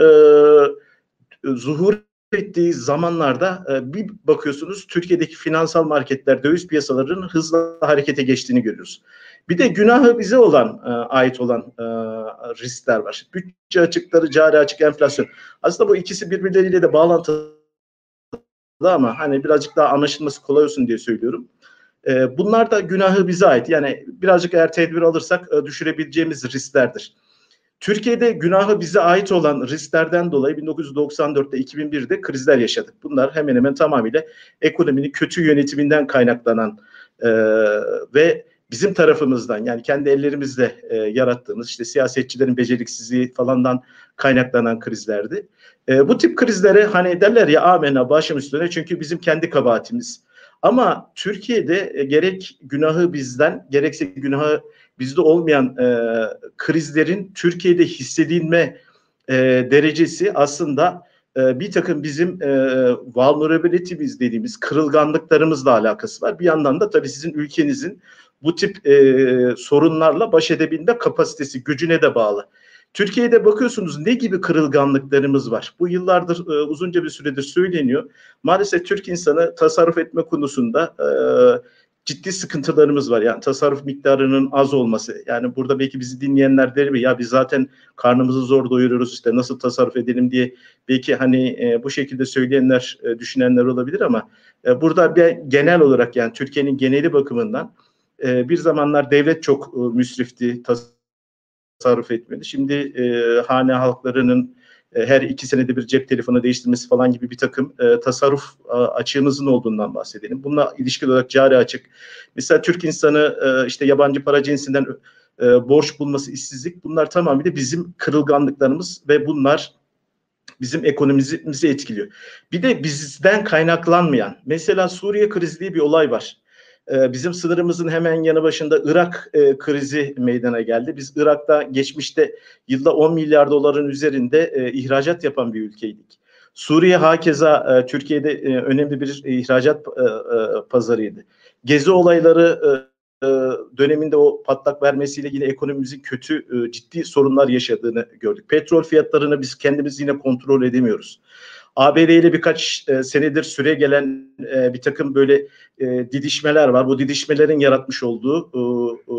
zuhur ettiği zamanlarda e, bir bakıyorsunuz Türkiye'deki finansal marketler, döviz piyasalarının hızla harekete geçtiğini görüyoruz. Bir de günahı bize olan e, ait olan e, riskler var. Bütçe açıkları, cari açık enflasyon. Aslında bu ikisi birbirleriyle de bağlantılı ama hani birazcık daha anlaşılması kolay olsun diye söylüyorum. Bunlar da günahı bize ait. Yani birazcık eğer tedbir alırsak düşürebileceğimiz risklerdir. Türkiye'de günahı bize ait olan risklerden dolayı 1994'te 2001'de krizler yaşadık. Bunlar hemen hemen tamamıyla ekonominin kötü yönetiminden kaynaklanan e, ve bizim tarafımızdan yani kendi ellerimizle e, yarattığımız işte siyasetçilerin beceriksizliği falandan kaynaklanan krizlerdi. E, bu tip krizlere hani derler ya amena başım üstüne çünkü bizim kendi kabahatimiz. Ama Türkiye'de e, gerek günahı bizden gerekse günahı bizde olmayan e, krizlerin Türkiye'de hissedilme e, derecesi aslında e, bir takım bizim e, vulnerability'miz dediğimiz kırılganlıklarımızla alakası var. Bir yandan da tabii sizin ülkenizin bu tip e, sorunlarla baş edebilme kapasitesi, gücüne de bağlı. Türkiye'de bakıyorsunuz ne gibi kırılganlıklarımız var. Bu yıllardır e, uzunca bir süredir söyleniyor. Maalesef Türk insanı tasarruf etme konusunda e, ciddi sıkıntılarımız var. Yani tasarruf miktarının az olması. Yani burada belki bizi dinleyenler der mi ya biz zaten karnımızı zor doyuruyoruz işte nasıl tasarruf edelim diye belki hani e, bu şekilde söyleyenler, e, düşünenler olabilir ama e, burada bir genel olarak yani Türkiye'nin geneli bakımından e, bir zamanlar devlet çok e, müsrifti, tasarruf etmedi. Şimdi e, hane halklarının e, her iki senede bir cep telefonu değiştirmesi falan gibi bir takım e, tasarruf e, açığımızın olduğundan bahsedelim. Bununla ilişkili olarak cari açık. Mesela Türk insanı e, işte yabancı para cinsinden e, borç bulması, işsizlik bunlar tamamıyla bizim kırılganlıklarımız ve bunlar bizim ekonomimizi etkiliyor. Bir de bizden kaynaklanmayan, mesela Suriye krizi diye bir olay var. Ee, bizim sınırımızın hemen yanı başında Irak e, krizi meydana geldi. Biz Irak'ta geçmişte yılda 10 milyar doların üzerinde e, ihracat yapan bir ülkeydik. Suriye hakeza e, Türkiye'de önemli bir ihracat pazarıydı. Gezi olayları döneminde o patlak vermesiyle yine ekonomimizin kötü ciddi sorunlar yaşadığını gördük. Petrol fiyatlarını biz kendimiz yine kontrol edemiyoruz. ABD ile birkaç e, senedir süre gelen e, bir takım böyle e, didişmeler var. Bu didişmelerin yaratmış olduğu e, e,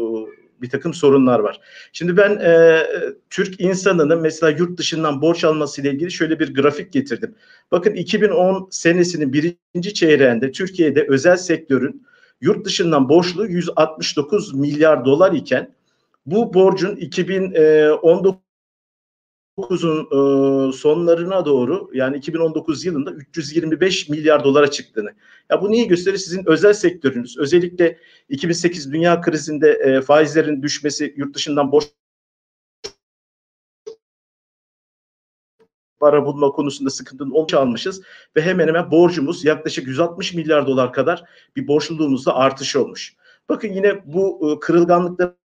bir takım sorunlar var. Şimdi ben e, Türk insanının mesela yurt dışından borç alması ile ilgili şöyle bir grafik getirdim. Bakın 2010 senesinin birinci çeyreğinde Türkiye'de özel sektörün yurt dışından borçlu 169 milyar dolar iken bu borcun 2019 2019'un e, sonlarına doğru yani 2019 yılında 325 milyar dolara çıktığını. Ya bu neyi gösterir? Sizin özel sektörünüz özellikle 2008 dünya krizinde e, faizlerin düşmesi, yurt dışından borç para bulma konusunda sıkıntının olmuş almışız ve hemen hemen borcumuz yaklaşık 160 milyar dolar kadar bir borçluluğumuzda artış olmuş. Bakın yine bu e, kırılganlıklarımızı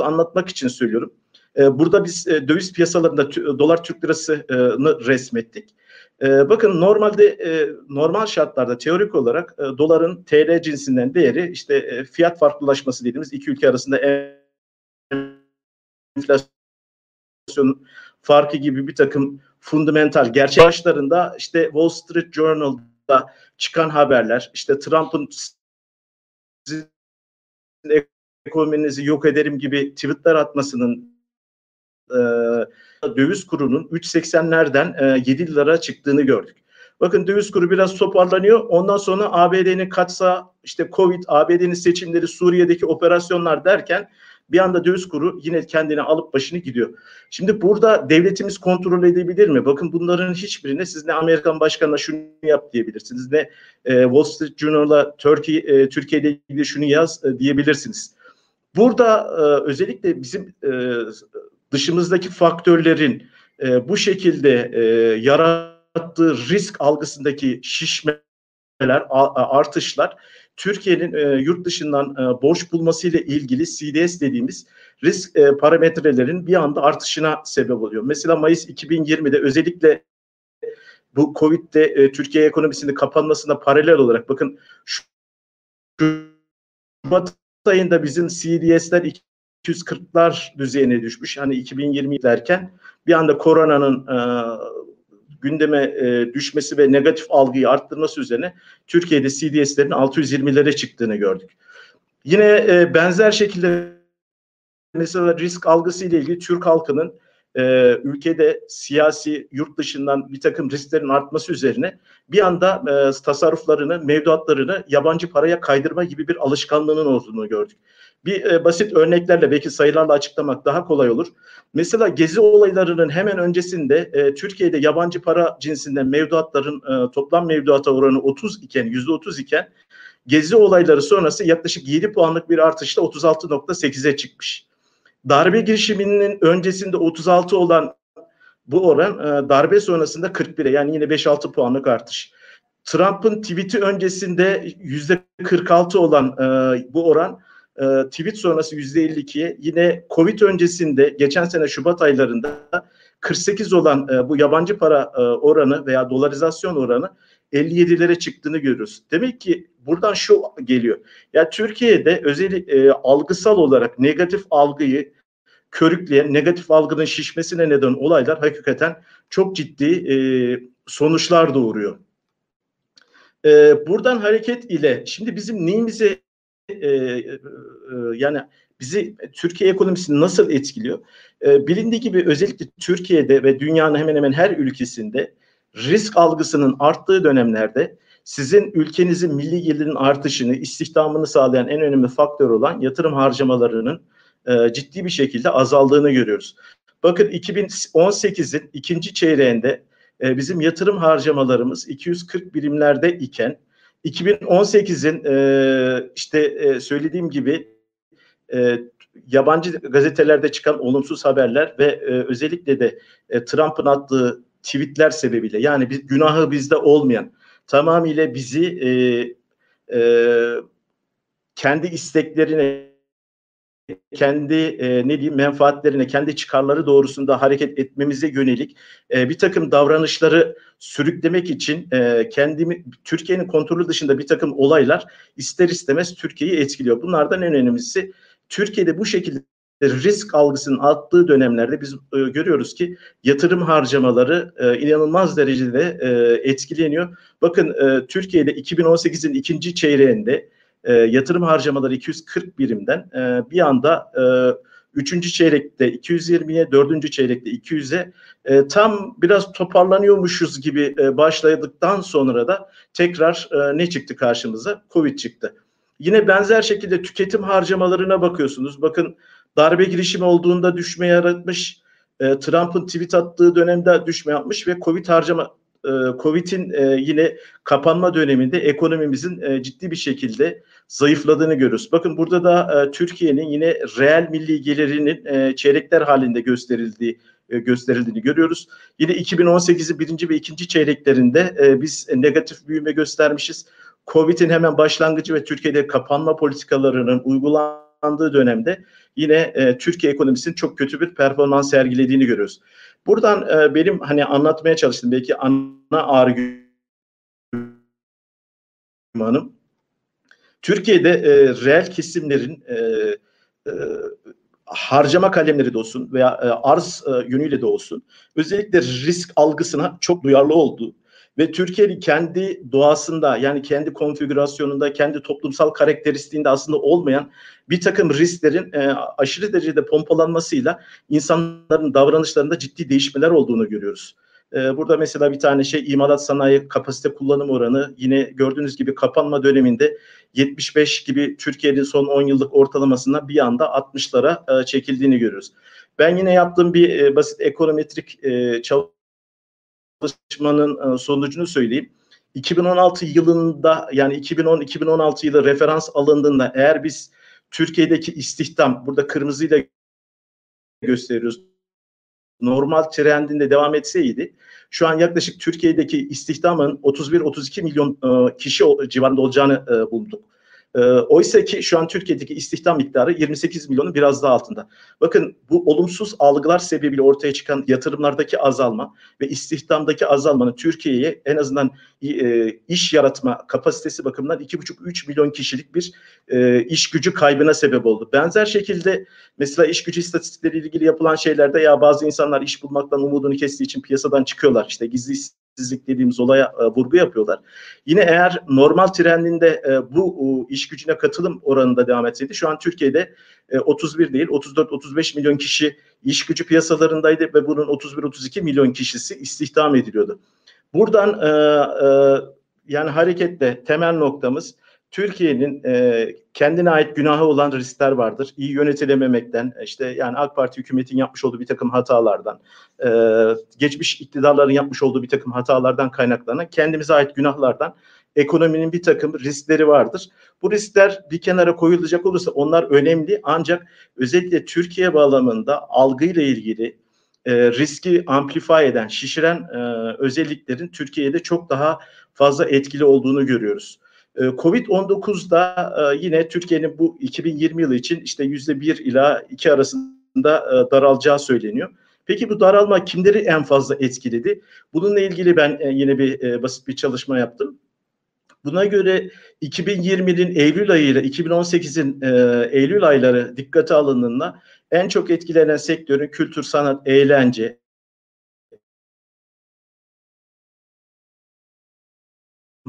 anlatmak için söylüyorum. Ee, burada biz e, döviz piyasalarında dolar Türk lirasını resmettik. Ee, bakın normalde e, normal şartlarda teorik olarak e, doların TL cinsinden değeri işte fiyat farklılaşması dediğimiz iki ülke arasında enflasyon farkı gibi bir takım fundamental gerçek başlarında işte Wall Street Journal'da çıkan haberler işte Trump'ın ekonominizi yok ederim gibi tweetler atmasının e, döviz kurunun 3.80'lerden e, 7 lira çıktığını gördük. Bakın döviz kuru biraz toparlanıyor. Ondan sonra ABD'nin katsa işte Covid, ABD'nin seçimleri, Suriye'deki operasyonlar derken bir anda döviz kuru yine kendini alıp başını gidiyor. Şimdi burada devletimiz kontrol edebilir mi? Bakın bunların hiçbirine siz ne Amerikan başkanına şunu yap diyebilirsiniz ne e, Wall Street Journal'a Türkiye e, Türkiye ile ilgili şunu yaz e, diyebilirsiniz. Burada e, özellikle bizim dışımızdaki faktörlerin e, bu şekilde e, yarattığı risk algısındaki şişmeler, artışlar Türkiye'nin e, yurt dışından e, borç bulması ile ilgili CDS dediğimiz risk e, parametrelerin bir anda artışına sebep oluyor. Mesela Mayıs 2020'de özellikle bu Covid'de e, Türkiye ekonomisinin kapanmasına paralel olarak bakın şu Şubat ayında bizim CDS'ler 240'lar düzeyine düşmüş. Hani 2020 derken bir anda koronanın e, gündeme e, düşmesi ve negatif algıyı arttırması üzerine Türkiye'de CDS'lerin 620'lere çıktığını gördük. Yine e, benzer şekilde mesela risk algısı ile ilgili Türk halkının e, ülkede siyasi yurt dışından bir takım risklerin artması üzerine bir anda e, tasarruflarını, mevduatlarını yabancı paraya kaydırma gibi bir alışkanlığının olduğunu gördük. Bir e, basit örneklerle belki sayılarla açıklamak daha kolay olur. Mesela gezi olaylarının hemen öncesinde e, Türkiye'de yabancı para cinsinden mevduatların e, toplam mevduata oranı 30 iken, %30 iken gezi olayları sonrası yaklaşık 7 puanlık bir artışla 36.8'e çıkmış. Darbe girişiminin öncesinde 36 olan bu oran e, darbe sonrasında 41'e yani yine 5-6 puanlık artış. Trump'ın tweet'i öncesinde %46 olan e, bu oran e, tweet sonrası %52'ye yine Covid öncesinde geçen sene Şubat aylarında 48 olan e, bu yabancı para oranı veya dolarizasyon oranı 57'lere çıktığını görüyoruz. Demek ki buradan şu geliyor. Ya Türkiye'de özellikle e, algısal olarak negatif algıyı körükleyen, negatif algının şişmesine neden olaylar hakikaten çok ciddi e, sonuçlar doğuruyor. E, buradan hareket ile şimdi bizim neyimize e, e, yani bizi Türkiye ekonomisini nasıl etkiliyor? E, bilindiği gibi özellikle Türkiye'de ve dünyanın hemen hemen her ülkesinde risk algısının arttığı dönemlerde sizin ülkenizin milli gelirinin artışını, istihdamını sağlayan en önemli faktör olan yatırım harcamalarının e, ciddi bir şekilde azaldığını görüyoruz. Bakın 2018'in ikinci çeyreğinde e, bizim yatırım harcamalarımız 240 birimlerde iken 2018'in e, işte e, söylediğim gibi e, yabancı gazetelerde çıkan olumsuz haberler ve e, özellikle de e, Trump'ın attığı tweetler sebebiyle yani biz, günahı bizde olmayan tamamıyla bizi e, e, kendi isteklerine kendi e, ne diyeyim menfaatlerine, kendi çıkarları doğrusunda hareket etmemize yönelik e, bir takım davranışları sürüklemek için e, kendimi Türkiye'nin kontrolü dışında bir takım olaylar ister istemez Türkiye'yi etkiliyor. Bunlardan en önemlisi Türkiye'de bu şekilde risk algısının arttığı dönemlerde biz e, görüyoruz ki yatırım harcamaları e, inanılmaz derecede e, etkileniyor. Bakın e, Türkiye'de 2018'in ikinci çeyreğinde yatırım harcamaları 240 birimden bir anda e, üçüncü çeyrekte 220'ye, dördüncü çeyrekte 200'e e, tam biraz toparlanıyormuşuz gibi e, başladıktan sonra da tekrar e, ne çıktı karşımıza? Covid çıktı. Yine benzer şekilde tüketim harcamalarına bakıyorsunuz. Bakın darbe girişimi olduğunda düşme yaratmış. E, Trump'ın tweet attığı dönemde düşme yapmış ve Covid harcama e, Covid'in e, yine kapanma döneminde ekonomimizin e, ciddi bir şekilde zayıfladığını görüyoruz. Bakın burada da e, Türkiye'nin yine reel milli gelirinin e, çeyrekler halinde gösterildiği e, gösterildiğini görüyoruz. Yine 2018'in birinci ve ikinci çeyreklerinde e, biz negatif büyüme göstermişiz. Covid'in hemen başlangıcı ve Türkiye'de kapanma politikalarının uygulandığı dönemde yine e, Türkiye ekonomisinin çok kötü bir performans sergilediğini görüyoruz. Buradan e, benim hani anlatmaya çalıştığım belki ana argümanım Türkiye'de e, reel kesimlerin e, e, harcama kalemleri de olsun veya e, arz e, yönüyle de olsun özellikle risk algısına çok duyarlı olduğu ve Türkiye'nin kendi doğasında yani kendi konfigürasyonunda, kendi toplumsal karakteristiğinde aslında olmayan bir takım risklerin e, aşırı derecede pompalanmasıyla insanların davranışlarında ciddi değişmeler olduğunu görüyoruz. E, burada mesela bir tane şey imalat sanayi kapasite kullanım oranı yine gördüğünüz gibi kapanma döneminde 75 gibi Türkiye'nin son 10 yıllık ortalamasından bir anda 60'lara e, çekildiğini görüyoruz. Ben yine yaptığım bir e, basit ekonometrik çalışma çalışmanın e, sonucunu söyleyeyim. 2016 yılında yani 2010-2016 yılı referans alındığında eğer biz Türkiye'deki istihdam burada kırmızıyla gösteriyoruz. Normal trendinde devam etseydi şu an yaklaşık Türkiye'deki istihdamın 31-32 milyon e, kişi civarında olacağını e, bulduk. E, oysa ki şu an Türkiye'deki istihdam miktarı 28 milyonun biraz daha altında. Bakın bu olumsuz algılar sebebiyle ortaya çıkan yatırımlardaki azalma ve istihdamdaki azalmanın Türkiye'ye en azından e, iş yaratma kapasitesi bakımından 2,5-3 milyon kişilik bir e, iş gücü kaybına sebep oldu. Benzer şekilde mesela iş gücü istatistikleriyle ilgili yapılan şeylerde ya bazı insanlar iş bulmaktan umudunu kestiği için piyasadan çıkıyorlar. İşte gizli işsizlik dediğimiz olaya e, vurgu yapıyorlar. Yine eğer normal trendinde e, bu e, iş gücüne katılım oranında devam etseydi şu an Türkiye'de e, 31 değil 34-35 milyon kişi iş gücü piyasalarındaydı ve bunun 31-32 milyon kişisi istihdam ediliyordu. Buradan e, e, yani hareketle temel noktamız Türkiye'nin e, kendine ait günahı olan riskler vardır. İyi yönetilememekten, işte yani AK Parti hükümetin yapmış olduğu bir takım hatalardan, e, geçmiş iktidarların yapmış olduğu bir takım hatalardan kaynaklanan kendimize ait günahlardan ekonominin bir takım riskleri vardır. Bu riskler bir kenara koyulacak olursa onlar önemli ancak özellikle Türkiye bağlamında algıyla ilgili e, riski amplify eden, şişiren e, özelliklerin Türkiye'de çok daha fazla etkili olduğunu görüyoruz. Ee, Covid-19'da e, yine Türkiye'nin bu 2020 yılı için işte yüzde bir ila iki arasında e, daralacağı söyleniyor. Peki bu daralma kimleri en fazla etkiledi? Bununla ilgili ben e, yine bir basit bir çalışma yaptım. Buna göre 2020'nin Eylül ayı ile 2018'in e, Eylül ayları dikkate alındığında en çok etkilenen sektörün kültür, sanat, eğlence,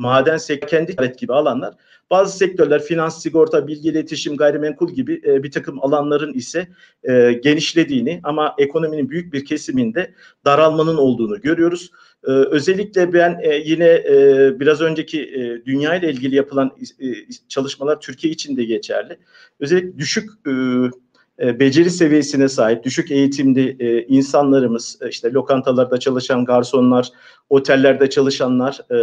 maden kendi gibi alanlar. Bazı sektörler finans, sigorta, bilgi iletişim, gayrimenkul gibi e, bir takım alanların ise e, genişlediğini ama ekonominin büyük bir kesiminde daralmanın olduğunu görüyoruz. E, özellikle ben e, yine e, biraz önceki e, dünya ile ilgili yapılan e, çalışmalar Türkiye için de geçerli. Özellikle düşük e, beceri seviyesine sahip, düşük eğitimli e, insanlarımız, e, işte lokantalarda çalışan garsonlar, otellerde çalışanlar, e,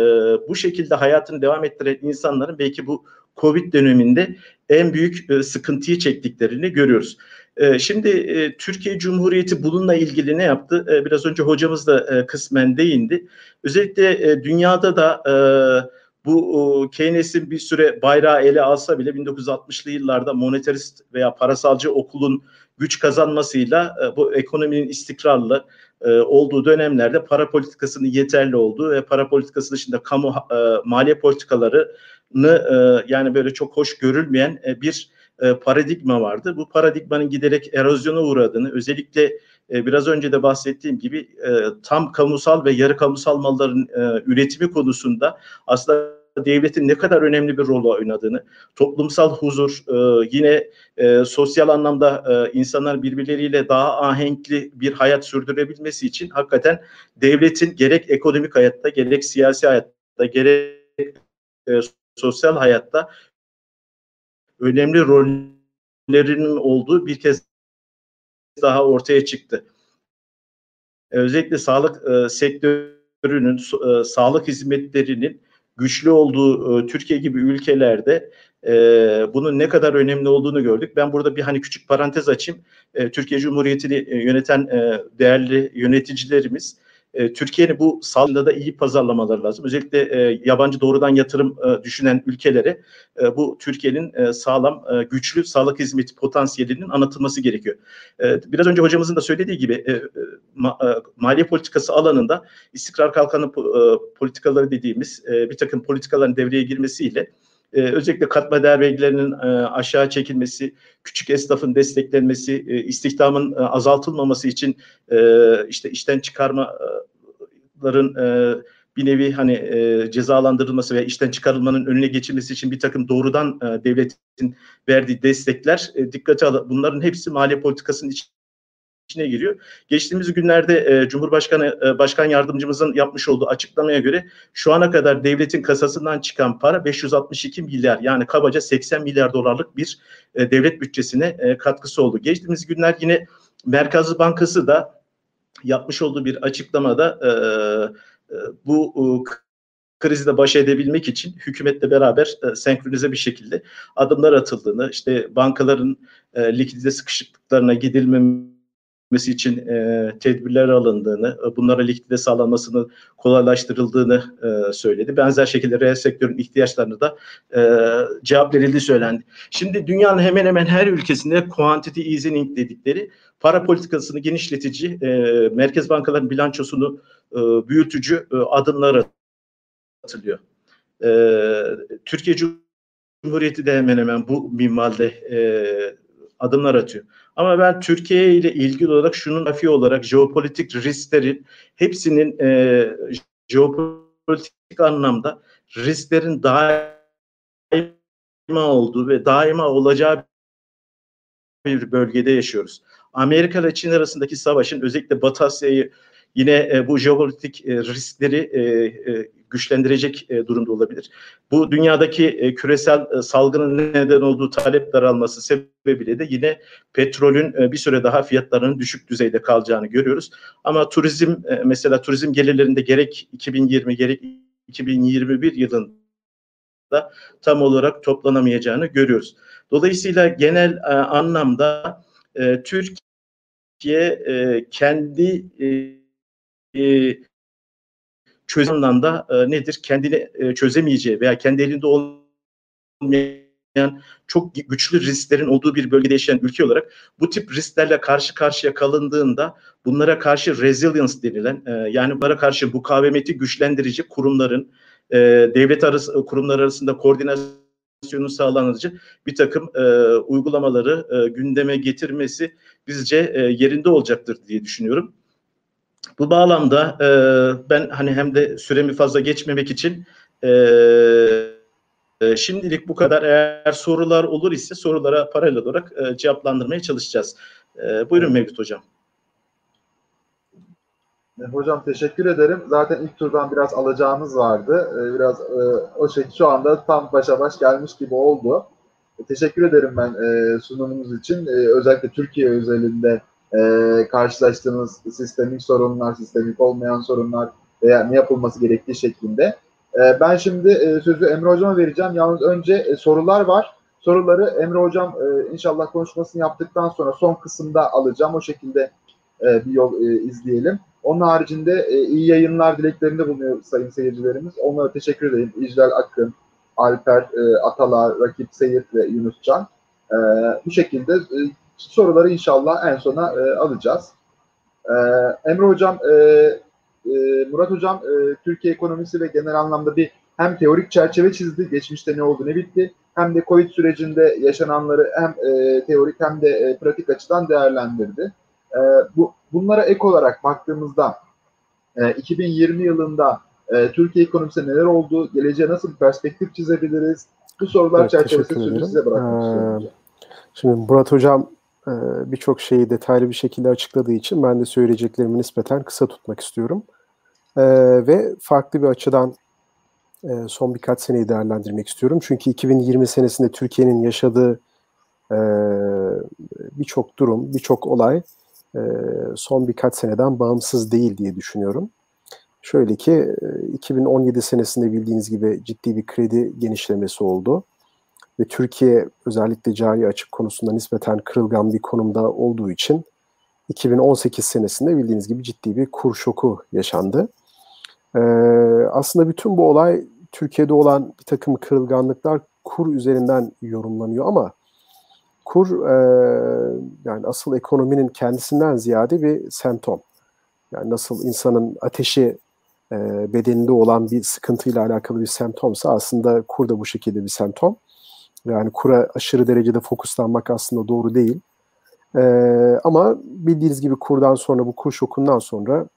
bu şekilde hayatını devam ettiren insanların belki bu Covid döneminde en büyük e, sıkıntıyı çektiklerini görüyoruz. E, şimdi e, Türkiye Cumhuriyeti bununla ilgili ne yaptı? E, biraz önce hocamız da e, kısmen değindi. Özellikle e, dünyada da e, bu Keynes'in bir süre bayrağı ele alsa bile 1960'lı yıllarda monetarist veya parasalcı okulun güç kazanmasıyla e, bu ekonominin istikrarlı e, olduğu dönemlerde para politikasının yeterli olduğu ve para politikası dışında kamu e, maliye politikalarını yani böyle çok hoş görülmeyen bir paradigma vardı. Bu paradigmanın giderek erozyona uğradığını özellikle biraz önce de bahsettiğim gibi tam kamusal ve yarı kamusal malların üretimi konusunda aslında devletin ne kadar önemli bir rol oynadığını, toplumsal huzur, e, yine e, sosyal anlamda e, insanlar birbirleriyle daha ahenkli bir hayat sürdürebilmesi için hakikaten devletin gerek ekonomik hayatta, gerek siyasi hayatta, gerek e, sosyal hayatta önemli rollerinin olduğu bir kez daha ortaya çıktı. Özellikle sağlık e, sektörünün, e, sağlık hizmetlerinin güçlü olduğu e, Türkiye gibi ülkelerde e, bunun ne kadar önemli olduğunu gördük. Ben burada bir hani küçük parantez açayım. E, Türkiye Cumhuriyeti'ni e, yöneten e, değerli yöneticilerimiz e, Türkiye'nin bu salgında da iyi pazarlamaları lazım. Özellikle e, yabancı doğrudan yatırım e, düşünen ülkelere e, bu Türkiye'nin e, sağlam, e, güçlü sağlık hizmeti potansiyelinin anlatılması gerekiyor. E, biraz önce hocamızın da söylediği gibi e ma, e, maliye politikası alanında istikrar kalkanı e, politikaları dediğimiz e, bir takım politikaların devreye girmesiyle e, özellikle katma değer vergilerinin e, aşağı çekilmesi, küçük esnafın desteklenmesi, e, istihdamın e, azaltılmaması için e, işte işten çıkarmaların e, bir nevi hani e, cezalandırılması veya işten çıkarılmanın önüne geçilmesi için bir takım doğrudan e, devletin verdiği destekler e, dikkate al. Bunların hepsi maliye politikasının iç içine giriyor. Geçtiğimiz günlerde e, Cumhurbaşkanı e, Başkan Yardımcımızın yapmış olduğu açıklamaya göre şu ana kadar devletin kasasından çıkan para 562 milyar yani kabaca 80 milyar dolarlık bir e, devlet bütçesine e, katkısı oldu. Geçtiğimiz günler yine Merkez Bankası da yapmış olduğu bir açıklamada e, e, bu e, krizle baş edebilmek için hükümetle beraber e, senkronize bir şekilde adımlar atıldığını, işte bankaların e, likidite sıkışıklıklarına gidilmemesi etmesi için e, tedbirler alındığını, e, bunlara likidite sağlanmasını kolaylaştırıldığını e, söyledi. Benzer şekilde reel sektörün ihtiyaçlarını da e, cevap verildiği söylendi. Şimdi dünyanın hemen hemen her ülkesinde quantity easing dedikleri para politikasını genişletici, e, merkez bankaların bilançosunu e, büyütücü e, adımlar atılıyor. E, Türkiye Cumhuriyeti de hemen hemen bu minvalde e, adımlar atıyor. Ama ben Türkiye ile ilgili olarak şunun afi olarak jeopolitik risklerin hepsinin e, jeopolitik anlamda risklerin daima olduğu ve daima olacağı bir bölgede yaşıyoruz. Amerika ile Çin arasındaki savaşın özellikle Batı Asya'yı yine e, bu jeopolitik e, riskleri e, e, güçlendirecek e, durumda olabilir. Bu dünyadaki e, küresel e, salgının neden olduğu talep daralması sebebiyle de yine petrolün bir süre daha fiyatlarının düşük düzeyde kalacağını görüyoruz. Ama turizm mesela turizm gelirlerinde gerek 2020 gerek 2021 yılında tam olarak toplanamayacağını görüyoruz. Dolayısıyla genel anlamda Türkiye kendi çözüm anlamda e, nedir? Kendini e, çözemeyeceği veya kendi elinde olmayan çok güçlü risklerin olduğu bir bölgede yaşayan ülke olarak bu tip risklerle karşı karşıya kalındığında bunlara karşı resilience denilen e, yani bunlara karşı mukavemeti güçlendirici kurumların devlet arası, kurumlar arasında koordinasyonun sağlanıcı bir takım uygulamaları gündeme getirmesi bizce yerinde olacaktır diye düşünüyorum. Bu bağlamda e, ben hani hem de süremi fazla geçmemek için e, e, şimdilik bu kadar. Eğer sorular olur ise sorulara paralel olarak e, cevaplandırmaya çalışacağız. E, buyurun Mevlüt Hocam. E, hocam teşekkür ederim. Zaten ilk turdan biraz alacağımız vardı. E, biraz o şey şu anda tam başa baş gelmiş gibi oldu. Teşekkür ederim ben sunumunuz için. Özellikle Türkiye özelinde karşılaştığımız sistemik sorunlar, sistemik olmayan sorunlar veya ne yapılması gerektiği şeklinde. Ben şimdi sözü Emre Hocam'a vereceğim. Yalnız önce sorular var. Soruları Emre Hocam inşallah konuşmasını yaptıktan sonra son kısımda alacağım. O şekilde bir yol izleyelim. Onun haricinde e, iyi yayınlar dileklerinde bulunuyor sayın seyircilerimiz. Onlara teşekkür edeyim. İclal Akın, Alper e, Atalar, Rakip Seyit ve Yunus Can. E, bu şekilde e, soruları inşallah en sona e, alacağız. E, Emre Hocam, e, e, Murat Hocam e, Türkiye ekonomisi ve genel anlamda bir hem teorik çerçeve çizdi, geçmişte ne oldu ne bitti, hem de Covid sürecinde yaşananları hem e, teorik hem de e, pratik açıdan değerlendirdi. E, bu Bunlara ek olarak baktığımızda e, 2020 yılında e, Türkiye ekonomisinde neler oldu, geleceğe nasıl bir perspektif çizebiliriz? Bu sorular evet, çerçevesinde sözü size bırakmak ee, istiyorum. Şimdi Murat Hocam birçok şeyi detaylı bir şekilde açıkladığı için ben de söyleyeceklerimi nispeten kısa tutmak istiyorum. E, ve farklı bir açıdan e, son birkaç seneyi değerlendirmek istiyorum. Çünkü 2020 senesinde Türkiye'nin yaşadığı e, birçok durum, birçok olay e, son birkaç seneden bağımsız değil diye düşünüyorum. Şöyle ki 2017 e, senesinde bildiğiniz gibi ciddi bir kredi genişlemesi oldu. Ve Türkiye özellikle cari açık konusunda nispeten kırılgan bir konumda olduğu için 2018 senesinde bildiğiniz gibi ciddi bir kur şoku yaşandı. Ee, aslında bütün bu olay Türkiye'de olan bir takım kırılganlıklar kur üzerinden yorumlanıyor ama kur e, yani asıl ekonominin kendisinden ziyade bir semptom. Yani nasıl insanın ateşi e, bedeninde olan bir sıkıntıyla alakalı bir semptomsa aslında kur da bu şekilde bir semptom. Yani kura aşırı derecede fokuslanmak aslında doğru değil. E, ama bildiğiniz gibi kurdan sonra bu kur şokundan sonra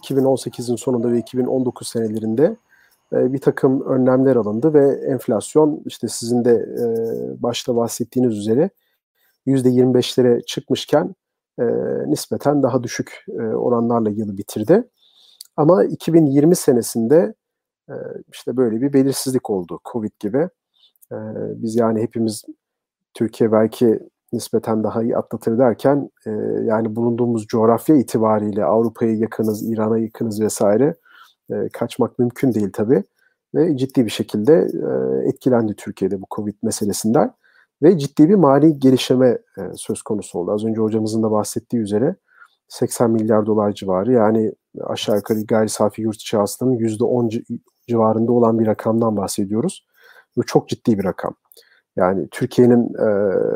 2018'in sonunda ve 2019 senelerinde e, bir takım önlemler alındı ve enflasyon işte sizin de e, başta bahsettiğiniz üzere %25'lere çıkmışken e, nispeten daha düşük oranlarla yılı bitirdi. Ama 2020 senesinde işte böyle bir belirsizlik oldu Covid gibi. Biz yani hepimiz Türkiye belki nispeten daha iyi atlatır derken yani bulunduğumuz coğrafya itibariyle Avrupa'ya yakınız, İran'a yakınız vesaire e, kaçmak mümkün değil tabii. Ve ciddi bir şekilde e, etkilendi Türkiye'de bu Covid meselesinden. Ve ciddi bir mali gelişme e, söz konusu oldu. Az önce hocamızın da bahsettiği üzere 80 milyar dolar civarı yani aşağı yukarı gayri safi yurt içi hasılanın %10 civarında olan bir rakamdan bahsediyoruz. Bu çok ciddi bir rakam. Yani Türkiye'nin e,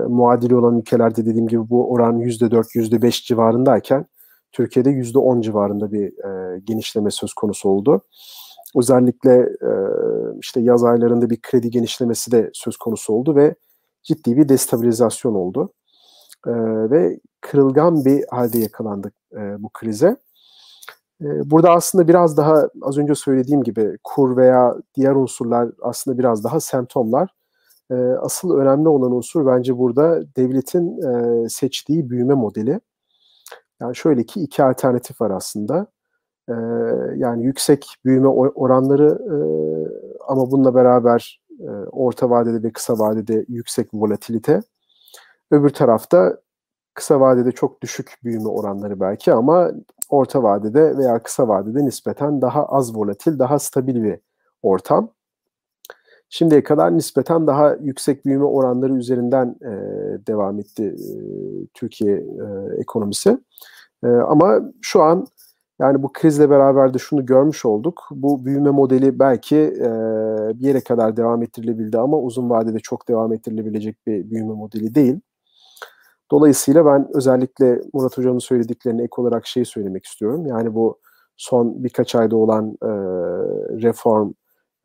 muadili olan ülkelerde dediğim gibi bu oran %4, %5 civarındayken Türkiye'de %10 civarında bir e, genişleme söz konusu oldu. Özellikle e, işte yaz aylarında bir kredi genişlemesi de söz konusu oldu ve ciddi bir destabilizasyon oldu. E, ve kırılgan bir halde yakalandık e, bu krize. E, burada aslında biraz daha az önce söylediğim gibi kur veya diğer unsurlar aslında biraz daha semptomlar. E, asıl önemli olan unsur bence burada devletin e, seçtiği büyüme modeli. Yani şöyle ki iki alternatif var aslında. Ee, yani yüksek büyüme oranları e, ama bununla beraber e, orta vadede ve kısa vadede yüksek volatilite. Öbür tarafta kısa vadede çok düşük büyüme oranları belki ama orta vadede veya kısa vadede nispeten daha az volatil, daha stabil bir ortam. Şimdiye kadar nispeten daha yüksek büyüme oranları üzerinden e, devam etti e, Türkiye e, ekonomisi. E, ama şu an yani bu krizle beraber de şunu görmüş olduk. Bu büyüme modeli belki e, bir yere kadar devam ettirilebildi ama uzun vadede çok devam ettirilebilecek bir büyüme modeli değil. Dolayısıyla ben özellikle Murat Hocam'ın söylediklerine ek olarak şey söylemek istiyorum. Yani bu son birkaç ayda olan e, reform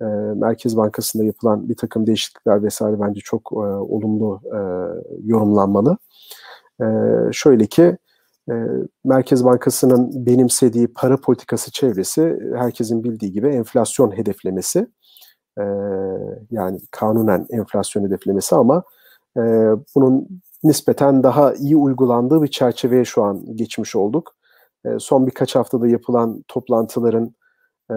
e, Merkez Bankası'nda yapılan bir takım değişiklikler vesaire bence çok e, olumlu e, yorumlanmalı. E, şöyle ki e, Merkez Bankası'nın benimsediği para politikası çevresi herkesin bildiği gibi enflasyon hedeflemesi. E, yani kanunen enflasyon hedeflemesi ama e, bunun nispeten daha iyi uygulandığı bir çerçeveye şu an geçmiş olduk. E, son birkaç haftada yapılan toplantıların e,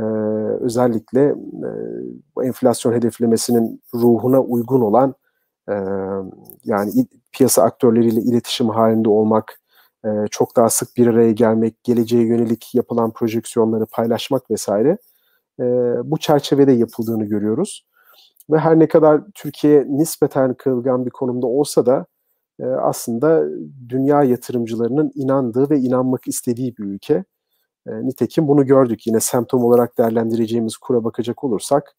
özellikle e, enflasyon hedeflemesinin ruhuna uygun olan e, yani piyasa aktörleriyle iletişim halinde olmak, e, çok daha sık bir araya gelmek, geleceğe yönelik yapılan projeksiyonları paylaşmak vesaire e, bu çerçevede yapıldığını görüyoruz. Ve her ne kadar Türkiye nispeten kırılgan bir konumda olsa da e, aslında dünya yatırımcılarının inandığı ve inanmak istediği bir ülke. E, nitekim bunu gördük. Yine semptom olarak değerlendireceğimiz kura bakacak olursak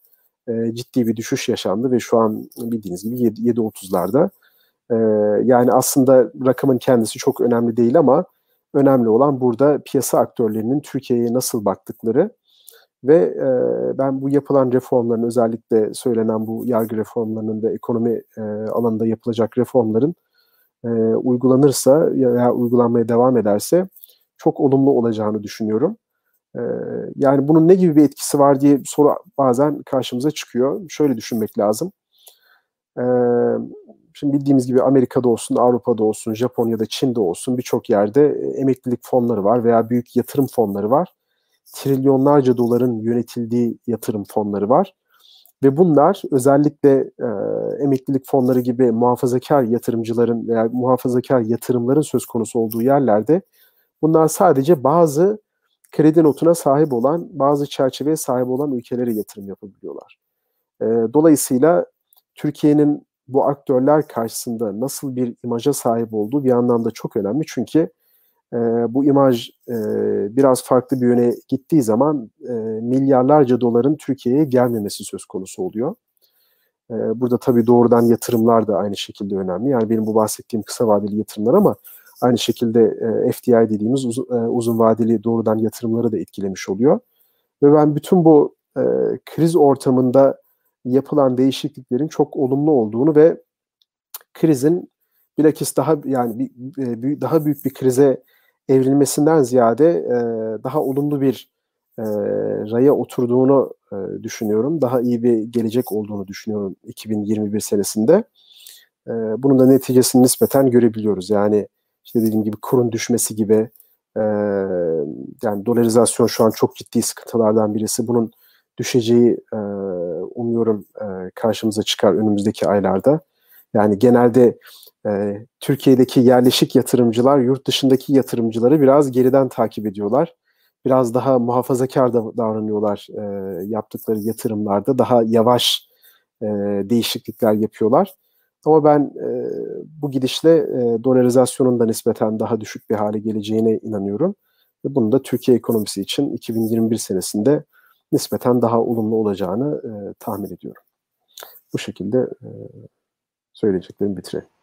e, ciddi bir düşüş yaşandı ve şu an bildiğiniz gibi 7.30'larda. E, yani aslında rakamın kendisi çok önemli değil ama önemli olan burada piyasa aktörlerinin Türkiye'ye nasıl baktıkları ve e, ben bu yapılan reformların özellikle söylenen bu yargı reformlarının ve ekonomi e, alanında yapılacak reformların e, uygulanırsa veya uygulanmaya devam ederse çok olumlu olacağını düşünüyorum. E, yani bunun ne gibi bir etkisi var diye soru bazen karşımıza çıkıyor. Şöyle düşünmek lazım. E, şimdi bildiğimiz gibi Amerika'da olsun, Avrupa'da olsun, Japonya'da, Çin'de olsun birçok yerde emeklilik fonları var veya büyük yatırım fonları var. Trilyonlarca doların yönetildiği yatırım fonları var. Ve bunlar özellikle e, emeklilik fonları gibi muhafazakar yatırımcıların veya muhafazakar yatırımların söz konusu olduğu yerlerde bunlar sadece bazı kredi notuna sahip olan, bazı çerçeveye sahip olan ülkelere yatırım yapabiliyorlar. E, dolayısıyla Türkiye'nin bu aktörler karşısında nasıl bir imaja sahip olduğu bir anlamda çok önemli. Çünkü e, bu imaj e, biraz farklı bir yöne gittiği zaman e, milyarlarca doların Türkiye'ye gelmemesi söz konusu oluyor. E, burada tabii doğrudan yatırımlar da aynı şekilde önemli. Yani benim bu bahsettiğim kısa vadeli yatırımlar ama aynı şekilde e, FDI dediğimiz uz, e, uzun vadeli doğrudan yatırımları da etkilemiş oluyor. Ve ben bütün bu e, kriz ortamında yapılan değişikliklerin çok olumlu olduğunu ve krizin bilakis daha yani bir, daha büyük bir krize evrilmesinden ziyade e, daha olumlu bir e, raya oturduğunu e, düşünüyorum. Daha iyi bir gelecek olduğunu düşünüyorum 2021 senesinde. E, bunun da neticesini nispeten görebiliyoruz. Yani işte dediğim gibi kurun düşmesi gibi e, yani dolarizasyon şu an çok ciddi sıkıntılardan birisi. Bunun düşeceği e, umuyorum e, karşımıza çıkar önümüzdeki aylarda. Yani genelde e, Türkiye'deki yerleşik yatırımcılar yurt dışındaki yatırımcıları biraz geriden takip ediyorlar. Biraz daha muhafazakar da davranıyorlar e, yaptıkları yatırımlarda. Daha yavaş e, değişiklikler yapıyorlar. Ama ben e, bu gidişle e, dolarizasyonun da nispeten daha düşük bir hale geleceğine inanıyorum. Ve bunun da Türkiye ekonomisi için 2021 senesinde nispeten daha olumlu olacağını tahmin ediyorum. Bu şekilde e, söyleyeceklerimi bitireyim.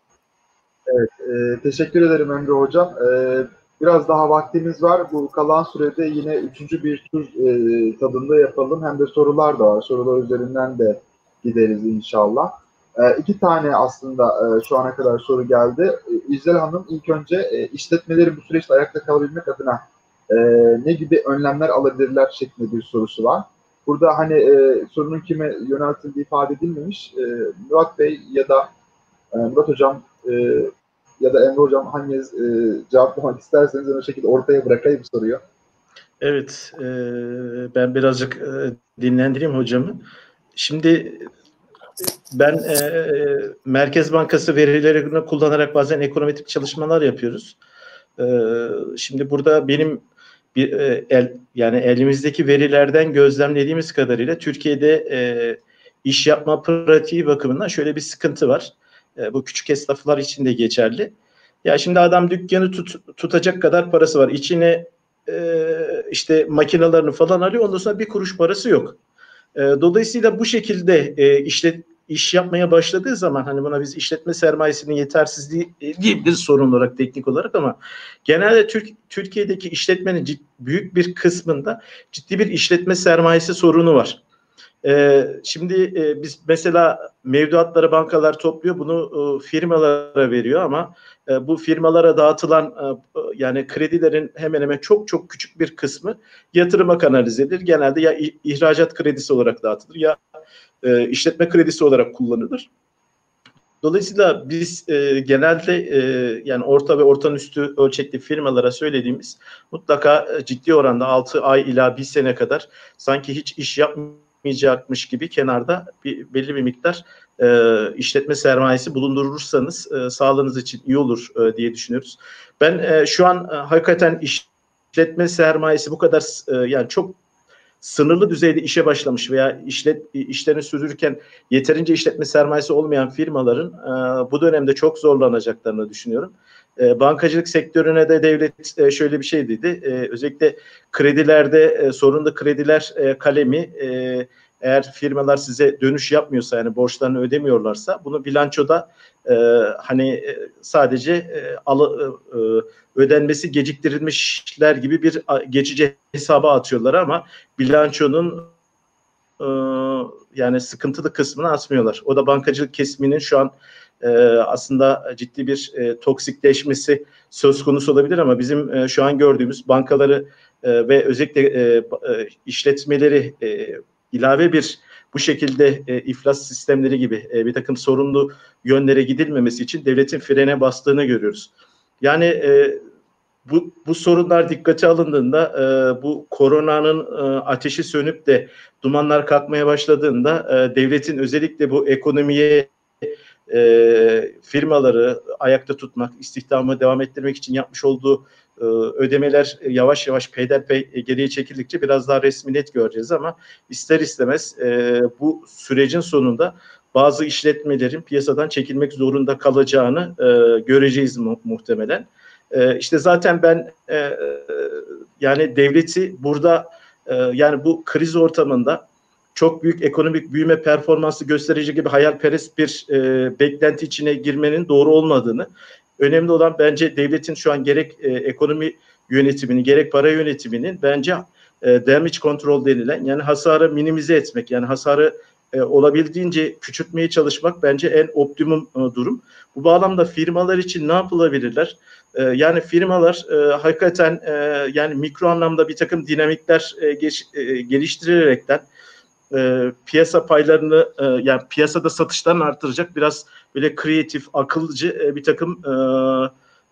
Evet, e, teşekkür ederim Emre Hocam. E, biraz daha vaktimiz var. Bu kalan sürede yine üçüncü bir tur e, tadında yapalım. Hem de sorular da var. Sorular üzerinden de gideriz inşallah. E, iki tane aslında e, şu ana kadar soru geldi. E, İzel Hanım ilk önce e, işletmeleri bu süreçte ayakta kalabilmek adına e, ne gibi önlemler alabilirler şeklinde bir sorusu var. Burada hani e, sorunun kime yöneltildiği ifade edilmemiş. E, Murat Bey ya da e, Murat Hocam e, ya da Emre Hocam hanginiz e, cevaplamak isterseniz o şekilde ortaya bırakayım soruyu. Evet, e, ben birazcık e, dinlendireyim hocamı. Şimdi ben e, Merkez Bankası verilerini kullanarak bazen ekonometrik çalışmalar yapıyoruz. E, şimdi burada benim bir e, el yani elimizdeki verilerden gözlemlediğimiz kadarıyla Türkiye'de e, iş yapma pratiği bakımından şöyle bir sıkıntı var. E, bu küçük esnaflar için de geçerli. Ya şimdi adam dükkanı tut, tutacak kadar parası var. İçine e, işte makinalarını falan alıyor. Ondan sonra bir kuruş parası yok. E, dolayısıyla bu şekilde e, işlet iş yapmaya başladığı zaman hani buna biz işletme sermayesinin yetersizliği e, diyebiliriz sorun olarak teknik olarak ama genelde Türk Türkiye'deki işletmenin cid, büyük bir kısmında ciddi bir işletme sermayesi sorunu var. E, şimdi e, biz mesela mevduatları bankalar topluyor, bunu e, firmalara veriyor ama e, bu firmalara dağıtılan e, yani kredilerin hemen hemen çok çok küçük bir kısmı yatırıma kanalize edilir. Genelde ya ihracat kredisi olarak dağıtılır ya e, işletme kredisi olarak kullanılır. Dolayısıyla biz e, genelde e, yani orta ve orta üstü ölçekli firmalara söylediğimiz mutlaka e, ciddi oranda 6 ay ila 1 sene kadar sanki hiç iş yapmayacakmış gibi kenarda bir, belli bir miktar e, işletme sermayesi bulundurursanız e, sağlığınız için iyi olur e, diye düşünüyoruz. Ben e, şu an e, hakikaten işletme sermayesi bu kadar e, yani çok sınırlı düzeyde işe başlamış veya işlet işlerini sürdürürken yeterince işletme sermayesi olmayan firmaların e, bu dönemde çok zorlanacaklarını düşünüyorum. E, bankacılık sektörüne de devlet e, şöyle bir şey dedi. E, özellikle kredilerde e, sorunlu krediler e, kalemi eğer firmalar size dönüş yapmıyorsa yani borçlarını ödemiyorlarsa bunu bilançoda e, hani sadece e, alı, e, ödenmesi geciktirilmişler gibi bir geçici hesaba atıyorlar ama bilançonun e, yani sıkıntılı kısmını atmıyorlar. O da bankacılık kesiminin şu an e, aslında ciddi bir e, toksikleşmesi söz konusu olabilir ama bizim e, şu an gördüğümüz bankaları e, ve özellikle e, e, işletmeleri e, ilave bir bu şekilde e, iflas sistemleri gibi e, bir takım sorunlu yönlere gidilmemesi için devletin frene bastığını görüyoruz. Yani e, bu, bu sorunlar dikkate alındığında e, bu koronanın e, ateşi sönüp de dumanlar kalkmaya başladığında e, devletin özellikle bu ekonomiye e, firmaları ayakta tutmak, istihdamı devam ettirmek için yapmış olduğu e, ödemeler yavaş yavaş peyderpey geriye çekildikçe biraz daha resmi net göreceğiz ama ister istemez e, bu sürecin sonunda bazı işletmelerin piyasadan çekilmek zorunda kalacağını e, göreceğiz mu, muhtemelen. E, işte zaten ben e, yani devleti burada e, yani bu kriz ortamında çok büyük ekonomik büyüme performansı gösterici gibi hayalperest bir e, beklenti içine girmenin doğru olmadığını Önemli olan bence devletin şu an gerek e, ekonomi yönetimini gerek para yönetiminin bence e, damage control denilen yani hasarı minimize etmek yani hasarı e, olabildiğince küçültmeye çalışmak bence en optimum e, durum. Bu bağlamda firmalar için ne yapılabilirler? E, yani firmalar e, hakikaten e, yani mikro anlamda bir takım dinamikler e, geç, e, geliştirerekten e, piyasa paylarını e, yani piyasada satışlarını artıracak biraz böyle kreatif, akılcı e, bir takım e,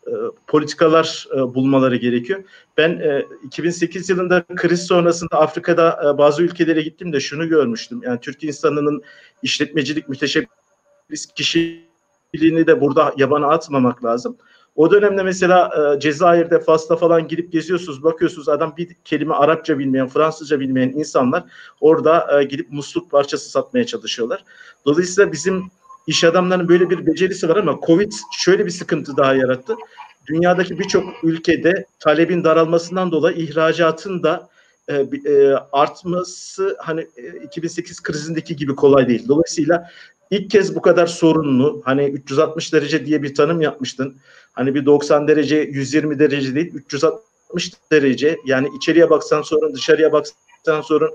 e, politikalar e, bulmaları gerekiyor. Ben e, 2008 yılında kriz sonrasında Afrika'da e, bazı ülkelere gittim de şunu görmüştüm. Yani Türk insanının işletmecilik müteşebbis kişiliğini de burada yabana atmamak lazım. O dönemde mesela e, Cezayir'de, Fas'ta falan gidip geziyorsunuz, bakıyorsunuz adam bir kelime Arapça bilmeyen, Fransızca bilmeyen insanlar orada e, gidip musluk parçası satmaya çalışıyorlar. Dolayısıyla bizim iş adamlarının böyle bir becerisi var ama Covid şöyle bir sıkıntı daha yarattı. Dünyadaki birçok ülkede talebin daralmasından dolayı ihracatın da e, e, artması hani e, 2008 krizindeki gibi kolay değil. Dolayısıyla ilk kez bu kadar sorunlu hani 360 derece diye bir tanım yapmıştın. Hani bir 90 derece 120 derece değil 360 derece yani içeriye baksan sorun dışarıya baksan sorun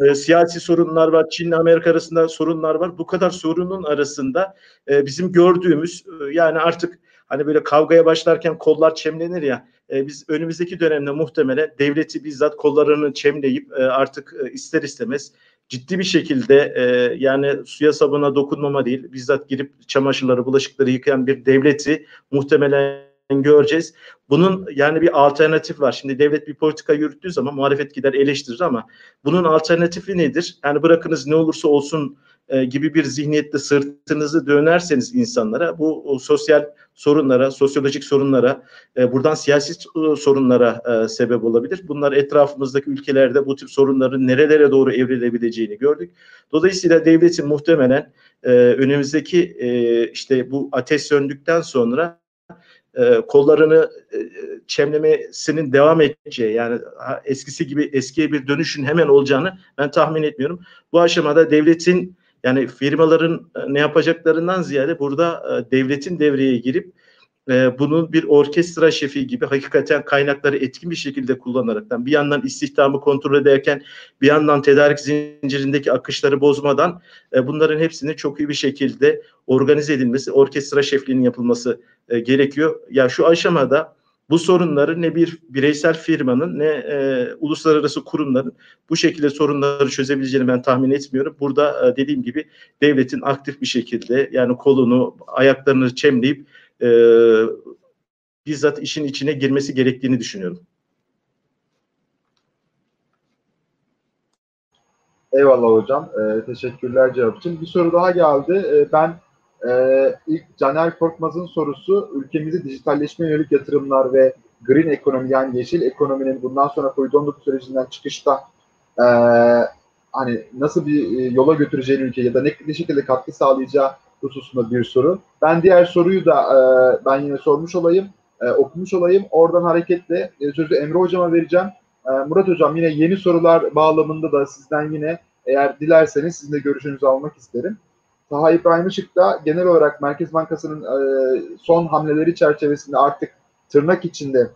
e, siyasi sorunlar var Çin Amerika arasında sorunlar var bu kadar sorunun arasında e, bizim gördüğümüz e, yani artık hani böyle kavgaya başlarken kollar çemlenir ya e, biz önümüzdeki dönemde muhtemelen devleti bizzat kollarını çemleyip e, artık e, ister istemez ciddi bir şekilde e, yani suya sabuna dokunmama değil bizzat girip çamaşırları bulaşıkları yıkayan bir devleti muhtemelen göreceğiz. Bunun yani bir alternatif var. Şimdi devlet bir politika yürüttüğü zaman muhalefet gider eleştirir ama bunun alternatifi nedir? Yani bırakınız ne olursa olsun e, gibi bir zihniyette sırtınızı dönerseniz insanlara bu sosyal sorunlara, sosyolojik sorunlara, e, buradan siyasi sorunlara e, sebep olabilir. Bunlar etrafımızdaki ülkelerde bu tip sorunların nerelere doğru evrilebileceğini gördük. Dolayısıyla devletin muhtemelen önümüzdeki işte bu ateş söndükten sonra kollarını çemlemesinin devam edeceği yani eskisi gibi eskiye bir dönüşün hemen olacağını ben tahmin etmiyorum. Bu aşamada devletin yani firmaların e, ne yapacaklarından ziyade burada e, devletin devreye girip e, bunun bir orkestra şefi gibi hakikaten kaynakları etkin bir şekilde kullanaraktan bir yandan istihdamı kontrol ederken bir yandan tedarik zincirindeki akışları bozmadan bunların hepsinin çok iyi bir şekilde organize edilmesi, orkestra şefliğinin yapılması gerekiyor. Ya şu aşamada bu sorunları ne bir bireysel firmanın ne e, uluslararası kurumların bu şekilde sorunları çözebileceğini ben tahmin etmiyorum. Burada e, dediğim gibi devletin aktif bir şekilde yani kolunu, ayaklarını çemleyip e, bizzat işin içine girmesi gerektiğini düşünüyorum. Eyvallah hocam. Ee, teşekkürler cevap için. Bir soru daha geldi. Ee, ben e, ilk Caner Korkmaz'ın sorusu ülkemizi dijitalleşme yönelik yatırımlar ve green ekonomi yani yeşil ekonominin bundan sonra Covid-19 sürecinden çıkışta e, hani nasıl bir e, yola götüreceğini ülke ya da ne, ne şekilde katkı sağlayacağı hususunda bir soru. Ben diğer soruyu da e, ben yine sormuş olayım, e, okumuş olayım. Oradan hareketle e, sözü Emre Hocam'a vereceğim. E, Murat Hocam yine yeni sorular bağlamında da sizden yine eğer dilerseniz sizin de görüşünüzü almak isterim. Taha İbrahim Işık da genel olarak Merkez Bankası'nın e, son hamleleri çerçevesinde artık tırnak içinde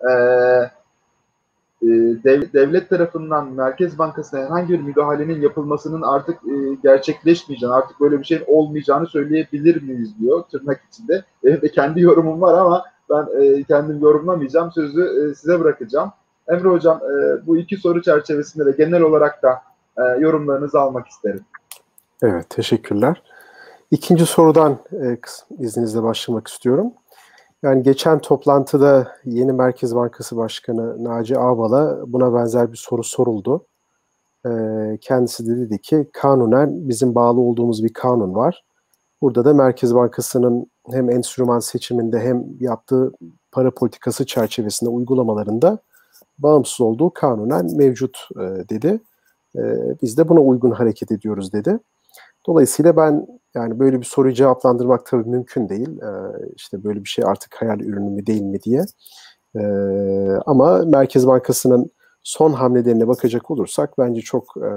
e, e, dev, devlet tarafından Merkez Bankası'na herhangi bir müdahalenin yapılmasının artık e, gerçekleşmeyeceğini, artık böyle bir şeyin olmayacağını söyleyebilir miyiz diyor tırnak içinde. Benim de kendi yorumum var ama ben e, kendim yorumlamayacağım. Sözü e, size bırakacağım. Emre Hocam e, bu iki soru çerçevesinde de genel olarak da e, yorumlarınızı almak isterim. Evet, teşekkürler. İkinci sorudan e, izninizle başlamak istiyorum. Yani geçen toplantıda yeni Merkez Bankası Başkanı Naci Ağbal'a buna benzer bir soru soruldu. E, kendisi de dedi ki kanunen bizim bağlı olduğumuz bir kanun var. Burada da Merkez Bankası'nın hem enstrüman seçiminde hem yaptığı para politikası çerçevesinde uygulamalarında bağımsız olduğu kanunen mevcut e, dedi. E, biz de buna uygun hareket ediyoruz dedi. Dolayısıyla ben yani böyle bir soruyu cevaplandırmak tabii mümkün değil. E, işte böyle bir şey artık hayal ürünü mü değil mi diye. E, ama Merkez Bankası'nın son hamlelerine bakacak olursak bence çok e,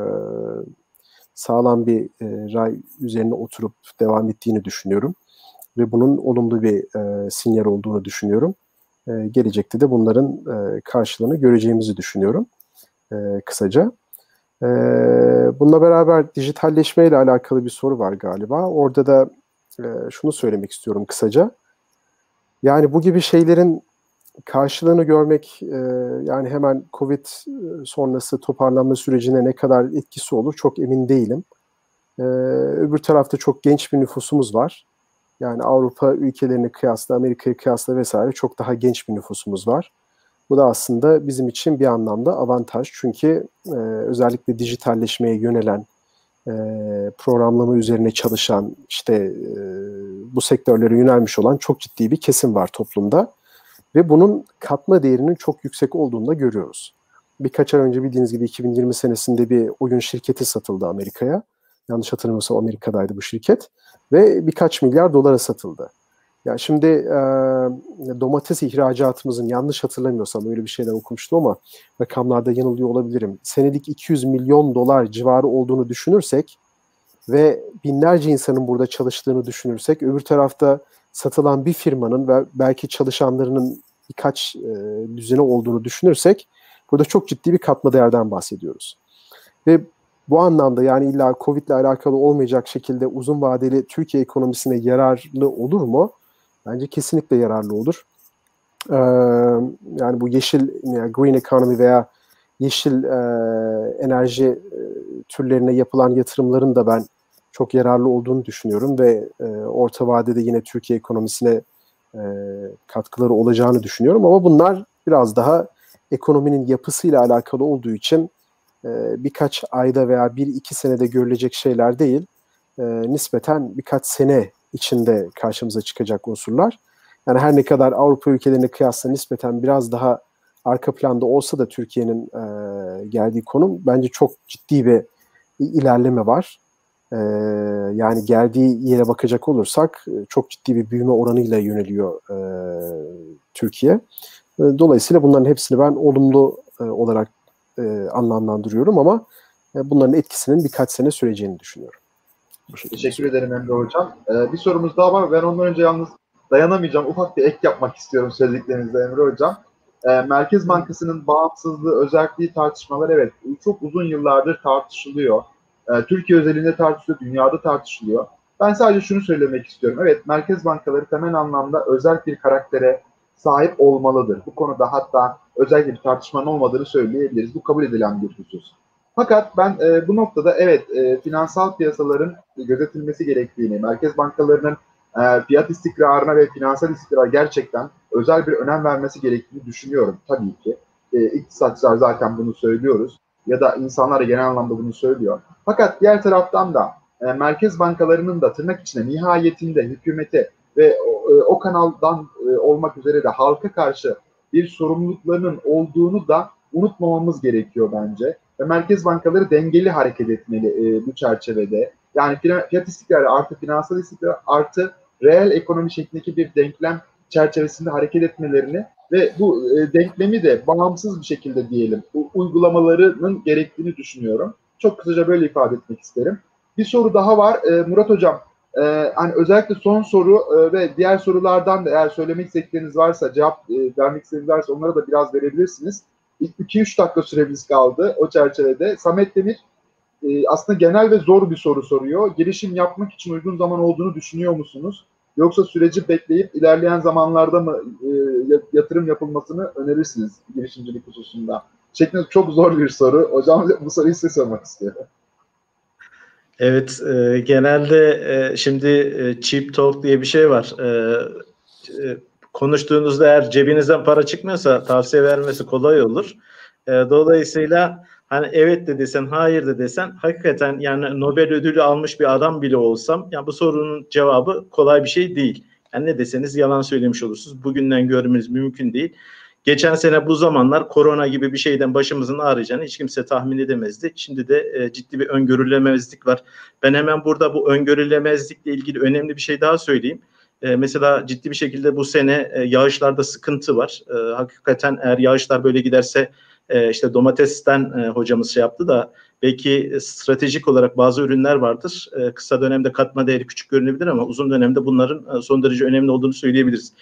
sağlam bir e, ray üzerine oturup devam ettiğini düşünüyorum. Ve bunun olumlu bir e, sinyal olduğunu düşünüyorum. E, gelecekte de bunların e, karşılığını göreceğimizi düşünüyorum e, kısaca. E, bununla beraber dijitalleşme ile alakalı bir soru var galiba. Orada da e, şunu söylemek istiyorum kısaca. Yani bu gibi şeylerin karşılığını görmek e, yani hemen Covid sonrası toparlanma sürecine ne kadar etkisi olur çok emin değilim. E, öbür tarafta çok genç bir nüfusumuz var. Yani Avrupa ülkelerini kıyasla, Amerika'yı kıyasla vesaire çok daha genç bir nüfusumuz var. Bu da aslında bizim için bir anlamda avantaj. Çünkü e, özellikle dijitalleşmeye yönelen, e, programlama üzerine çalışan, işte e, bu sektörlere yönelmiş olan çok ciddi bir kesim var toplumda. Ve bunun katma değerinin çok yüksek olduğunu da görüyoruz. Birkaç ay önce bildiğiniz gibi 2020 senesinde bir oyun şirketi satıldı Amerika'ya. Yanlış hatırlamıyorsam Amerika'daydı bu şirket. Ve birkaç milyar dolara satıldı. Ya şimdi e, domates ihracatımızın yanlış hatırlamıyorsam öyle bir şeyden okumuştum ama rakamlarda yanılıyor olabilirim. Senelik 200 milyon dolar civarı olduğunu düşünürsek ve binlerce insanın burada çalıştığını düşünürsek öbür tarafta satılan bir firmanın ve belki çalışanlarının birkaç e, düzene olduğunu düşünürsek burada çok ciddi bir katma değerden bahsediyoruz. Ve bu anlamda yani illa Covid ile alakalı olmayacak şekilde uzun vadeli Türkiye ekonomisine yararlı olur mu? Bence kesinlikle yararlı olur. Ee, yani bu yeşil yani green economy veya yeşil e, enerji e, türlerine yapılan yatırımların da ben çok yararlı olduğunu düşünüyorum ve e, orta vadede yine Türkiye ekonomisine katkıları olacağını düşünüyorum ama bunlar biraz daha ekonominin yapısıyla alakalı olduğu için birkaç ayda veya bir iki senede görülecek şeyler değil, e, nispeten birkaç sene içinde karşımıza çıkacak unsurlar. Yani her ne kadar Avrupa ülkelerine kıyasla nispeten biraz daha arka planda olsa da Türkiye'nin e, geldiği konum bence çok ciddi bir ilerleme var. E, yani geldiği yere bakacak olursak e, çok ciddi bir büyüme oranıyla yöneliyor e, Türkiye. E, dolayısıyla bunların hepsini ben olumlu e, olarak e, anlamlandırıyorum ama e, bunların etkisinin birkaç sene süreceğini düşünüyorum. Teşekkür ederim Emre Hocam. Ee, bir sorumuz daha var. Ben ondan önce yalnız dayanamayacağım. Ufak bir ek yapmak istiyorum söylediklerinizde Emre Hocam. E, Merkez Bankası'nın bağımsızlığı, özelliği tartışmalar evet çok uzun yıllardır tartışılıyor. E, Türkiye özelinde tartışılıyor, dünyada tartışılıyor. Ben sadece şunu söylemek istiyorum. Evet merkez bankaları temel anlamda özel bir karaktere sahip olmalıdır. Bu konuda hatta özellikle bir tartışmanın olmadığını söyleyebiliriz. Bu kabul edilen bir husus. Fakat ben e, bu noktada evet e, finansal piyasaların gözetilmesi gerektiğini, merkez bankalarının e, fiyat istikrarına ve finansal istikrara gerçekten özel bir önem vermesi gerektiğini düşünüyorum tabii ki. E, iktisatçılar zaten bunu söylüyoruz ya da insanlar genel anlamda bunu söylüyor. Fakat diğer taraftan da e, merkez bankalarının da tırnak içinde nihayetinde hükümete ve o, e, o kanaldan e, olmak üzere de halka karşı bir sorumluluklarının olduğunu da unutmamamız gerekiyor bence. Merkez bankaları dengeli hareket etmeli e, bu çerçevede. Yani fiyat istikrarı artı finansal istikrar artı reel ekonomi şeklindeki bir denklem çerçevesinde hareket etmelerini ve bu e, denklemi de bağımsız bir şekilde diyelim uygulamalarının gerektiğini düşünüyorum. Çok kısaca böyle ifade etmek isterim. Bir soru daha var. E, Murat Hocam, e, hani özellikle son soru e, ve diğer sorulardan da eğer söylemek istedikleriniz varsa, cevap e, vermek istediğiniz varsa onlara da biraz verebilirsiniz. 2-3 dakika süremiz kaldı o çerçevede. Samet Demir e, aslında genel ve zor bir soru soruyor. Girişim yapmak için uygun zaman olduğunu düşünüyor musunuz? Yoksa süreci bekleyip ilerleyen zamanlarda mı e, yatırım yapılmasını önerirsiniz girişimcilik hususunda? Şeklinde çok zor bir soru. Hocam bu soruyu size sormak istiyorum. Evet, e, genelde e, şimdi e, cheap talk diye bir şey var. E, e, konuştuğunuzda eğer cebinizden para çıkmıyorsa tavsiye vermesi kolay olur. E, dolayısıyla hani evet de desen, hayır de desen hakikaten yani Nobel ödülü almış bir adam bile olsam yani bu sorunun cevabı kolay bir şey değil. Yani ne deseniz yalan söylemiş olursunuz. Bugünden görmeniz mümkün değil. Geçen sene bu zamanlar korona gibi bir şeyden başımızın ağrıyacağını hiç kimse tahmin edemezdi. Şimdi de e, ciddi bir öngörülemezlik var. Ben hemen burada bu öngörülemezlikle ilgili önemli bir şey daha söyleyeyim. E, mesela ciddi bir şekilde bu sene e, yağışlarda sıkıntı var. E, hakikaten eğer yağışlar böyle giderse işte domatesten hocamız şey yaptı da belki stratejik olarak bazı ürünler vardır. Kısa dönemde katma değeri küçük görünebilir ama uzun dönemde bunların son derece önemli olduğunu söyleyebiliriz.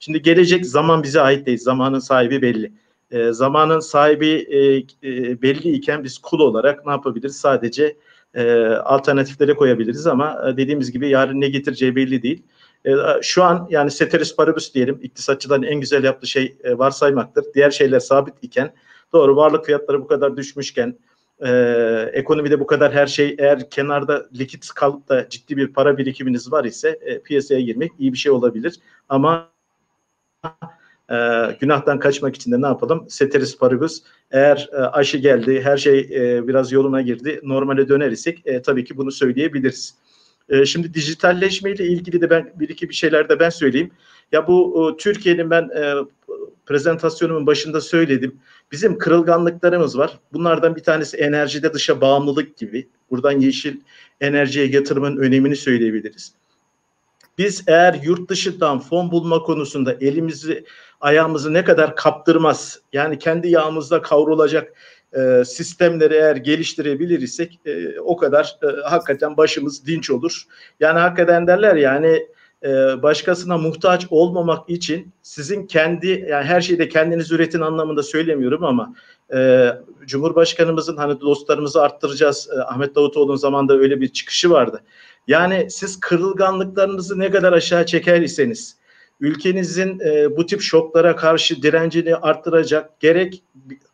Şimdi gelecek zaman bize ait değil. Zamanın sahibi belli. E, zamanın sahibi e, e, belli iken biz kul olarak ne yapabiliriz? Sadece e, alternatiflere koyabiliriz ama e, dediğimiz gibi yarın ne getireceği belli değil. E, şu an yani ceteris paribus diyelim iktisatçıların en güzel yaptığı şey e, varsaymaktır. Diğer şeyler sabit iken doğru varlık fiyatları bu kadar düşmüşken e, ekonomide bu kadar her şey eğer kenarda likit kalıp da ciddi bir para birikiminiz var ise e, piyasaya girmek iyi bir şey olabilir. Ama e, günahtan kaçmak için de ne yapalım? Ceteris paribus. Eğer e, aşı geldi, her şey e, biraz yoluna girdi, normale döner isek e, tabii ki bunu söyleyebiliriz. E, şimdi dijitalleşme ile ilgili de ben bir iki bir şeyler de ben söyleyeyim. Ya bu e, Türkiye'nin ben e, prezentasyonunun başında söyledim. Bizim kırılganlıklarımız var. Bunlardan bir tanesi enerjide dışa bağımlılık gibi. Buradan yeşil enerjiye yatırımın önemini söyleyebiliriz. Biz eğer yurt dışından fon bulma konusunda elimizi ayağımızı ne kadar kaptırmaz yani kendi yağımızda kavrulacak e, sistemleri eğer geliştirebilir isek e, o kadar e, hakikaten başımız dinç olur. Yani hakikaten derler yani e, başkasına muhtaç olmamak için sizin kendi yani her şeyde kendiniz üretin anlamında söylemiyorum ama e, Cumhurbaşkanımızın hani dostlarımızı arttıracağız e, Ahmet Davutoğlu'nun zamanında öyle bir çıkışı vardı. Yani siz kırılganlıklarınızı ne kadar aşağı çeker iseniz ülkenizin e, bu tip şoklara karşı direncini arttıracak gerek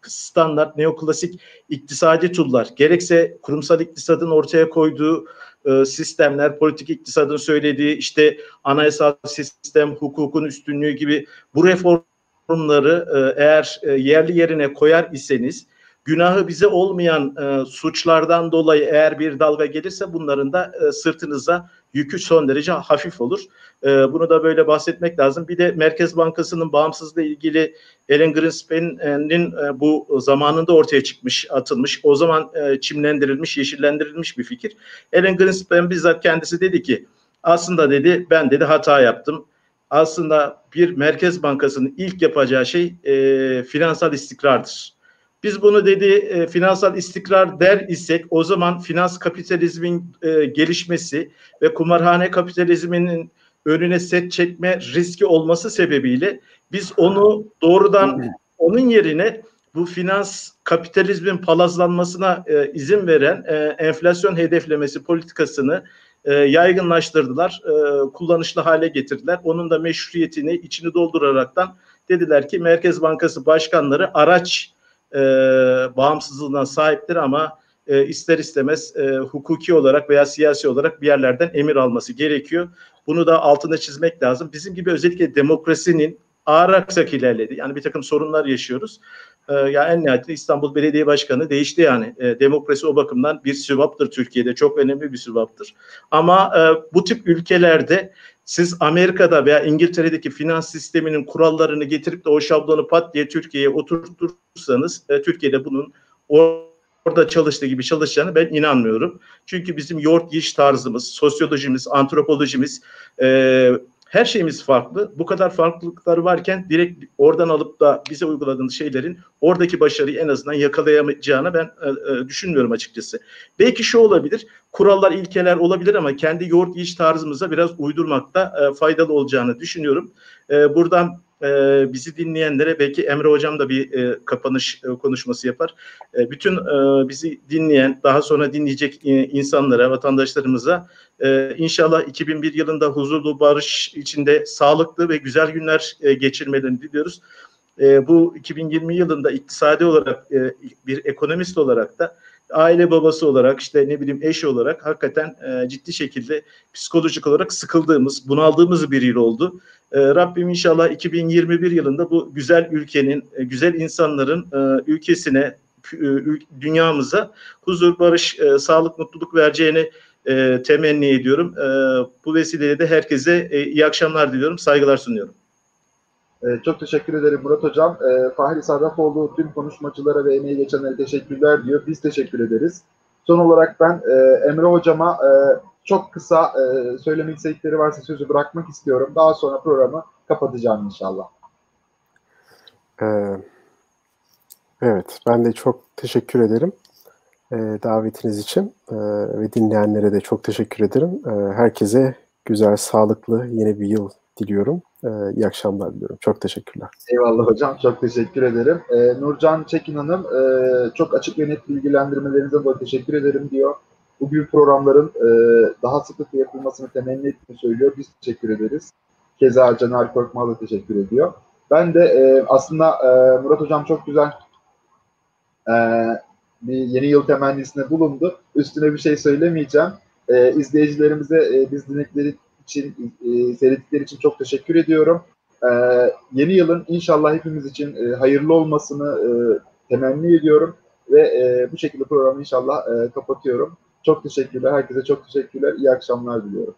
standart neoklasik iktisadi tullar gerekse kurumsal iktisadın ortaya koyduğu e, sistemler, politik iktisadın söylediği işte anayasal sistem, hukukun üstünlüğü gibi bu reformları e, eğer e, yerli yerine koyar iseniz günahı bize olmayan e, suçlardan dolayı eğer bir dalga gelirse bunların da e, sırtınıza yükü son derece hafif olur. E, bunu da böyle bahsetmek lazım. Bir de Merkez Bankası'nın bağımsızlığı ilgili Ellen Greenspan'in e, bu zamanında ortaya çıkmış, atılmış, o zaman e, çimlendirilmiş, yeşillendirilmiş bir fikir. Ellen Greenspan bizzat kendisi dedi ki aslında dedi ben dedi hata yaptım. Aslında bir Merkez Bankası'nın ilk yapacağı şey e, finansal istikrardır biz bunu dedi e, finansal istikrar der isek o zaman finans kapitalizmin e, gelişmesi ve kumarhane kapitalizminin önüne set çekme riski olması sebebiyle biz onu doğrudan onun yerine bu finans kapitalizmin palazlanmasına e, izin veren e, enflasyon hedeflemesi politikasını e, yaygınlaştırdılar, e, kullanışlı hale getirdiler. Onun da meşruiyetini içini dolduraraktan dediler ki Merkez Bankası başkanları araç e, bağımsızlığına sahiptir ama e, ister istemez e, hukuki olarak veya siyasi olarak bir yerlerden emir alması gerekiyor. Bunu da altına çizmek lazım. Bizim gibi özellikle demokrasinin ağır aksak ilerledi. Yani bir takım sorunlar yaşıyoruz. Ee, ya en nihayetinde İstanbul Belediye Başkanı değişti yani. E, demokrasi o bakımdan bir süvaptır Türkiye'de. Çok önemli bir süvaptır. Ama e, bu tip ülkelerde siz Amerika'da veya İngiltere'deki finans sisteminin kurallarını getirip de o şablonu pat diye Türkiye'ye oturtursanız e, Türkiye'de bunun orada çalıştığı gibi çalışacağını ben inanmıyorum. Çünkü bizim yoğurt yiyiş tarzımız, sosyolojimiz, antropolojimiz, e, her şeyimiz farklı. Bu kadar farklılıkları varken direkt oradan alıp da bize uyguladığınız şeylerin oradaki başarıyı en azından yakalayamayacağını ben e, e, düşünmüyorum açıkçası. Belki şu olabilir, kurallar, ilkeler olabilir ama kendi yoğurt yiyiş tarzımıza biraz uydurmakta e, faydalı olacağını düşünüyorum. E, buradan e, bizi dinleyenlere belki Emre Hocam da bir e, kapanış e, konuşması yapar. E, bütün e, bizi dinleyen, daha sonra dinleyecek e, insanlara, vatandaşlarımıza e, inşallah 2001 yılında huzurlu, barış içinde sağlıklı ve güzel günler e, geçirmelerini diliyoruz. E, bu 2020 yılında iktisadi olarak e, bir ekonomist olarak da aile babası olarak işte ne bileyim eş olarak hakikaten e, ciddi şekilde psikolojik olarak sıkıldığımız, bunaldığımız bir yıl oldu. E, Rabbim inşallah 2021 yılında bu güzel ülkenin, e, güzel insanların e, ülkesine, e, dünyamıza huzur, barış, e, sağlık, mutluluk vereceğini e, temenni ediyorum. E, bu vesileyle de herkese e, iyi akşamlar diliyorum, saygılar sunuyorum. Ee, çok teşekkür ederim Murat Hocam. Ee, Fahri Sarrafoğlu tüm konuşmacılara ve emeği geçenlere teşekkürler diyor. Biz teşekkür ederiz. Son olarak ben e, Emre Hocam'a e, çok kısa e, söylemek istedikleri varsa sözü bırakmak istiyorum. Daha sonra programı kapatacağım inşallah. Ee, evet, ben de çok teşekkür ederim e, davetiniz için e, ve dinleyenlere de çok teşekkür ederim. E, herkese güzel, sağlıklı yeni bir yıl diliyorum. Ee, iyi akşamlar diliyorum. Çok teşekkürler. Eyvallah hocam. Çok teşekkür ederim. Ee, Nurcan Çekin Hanım e, çok açık ve net bilgilendirmelerinize dolayı teşekkür ederim diyor. Bu gibi programların e, daha sıklıkla yapılmasını temenni ettiğini söylüyor. Biz teşekkür ederiz. Keza Caner Korkmaz da teşekkür ediyor. Ben de e, aslında e, Murat Hocam çok güzel e, bir yeni yıl temennisinde bulundu. Üstüne bir şey söylemeyeceğim. E, izleyicilerimize e, biz dinledikleri için, e, seyrettikleri için çok teşekkür ediyorum. E, yeni yılın inşallah hepimiz için e, hayırlı olmasını e, temenni ediyorum ve e, bu şekilde programı inşallah e, kapatıyorum. Çok teşekkürler. Herkese çok teşekkürler. İyi akşamlar diliyorum.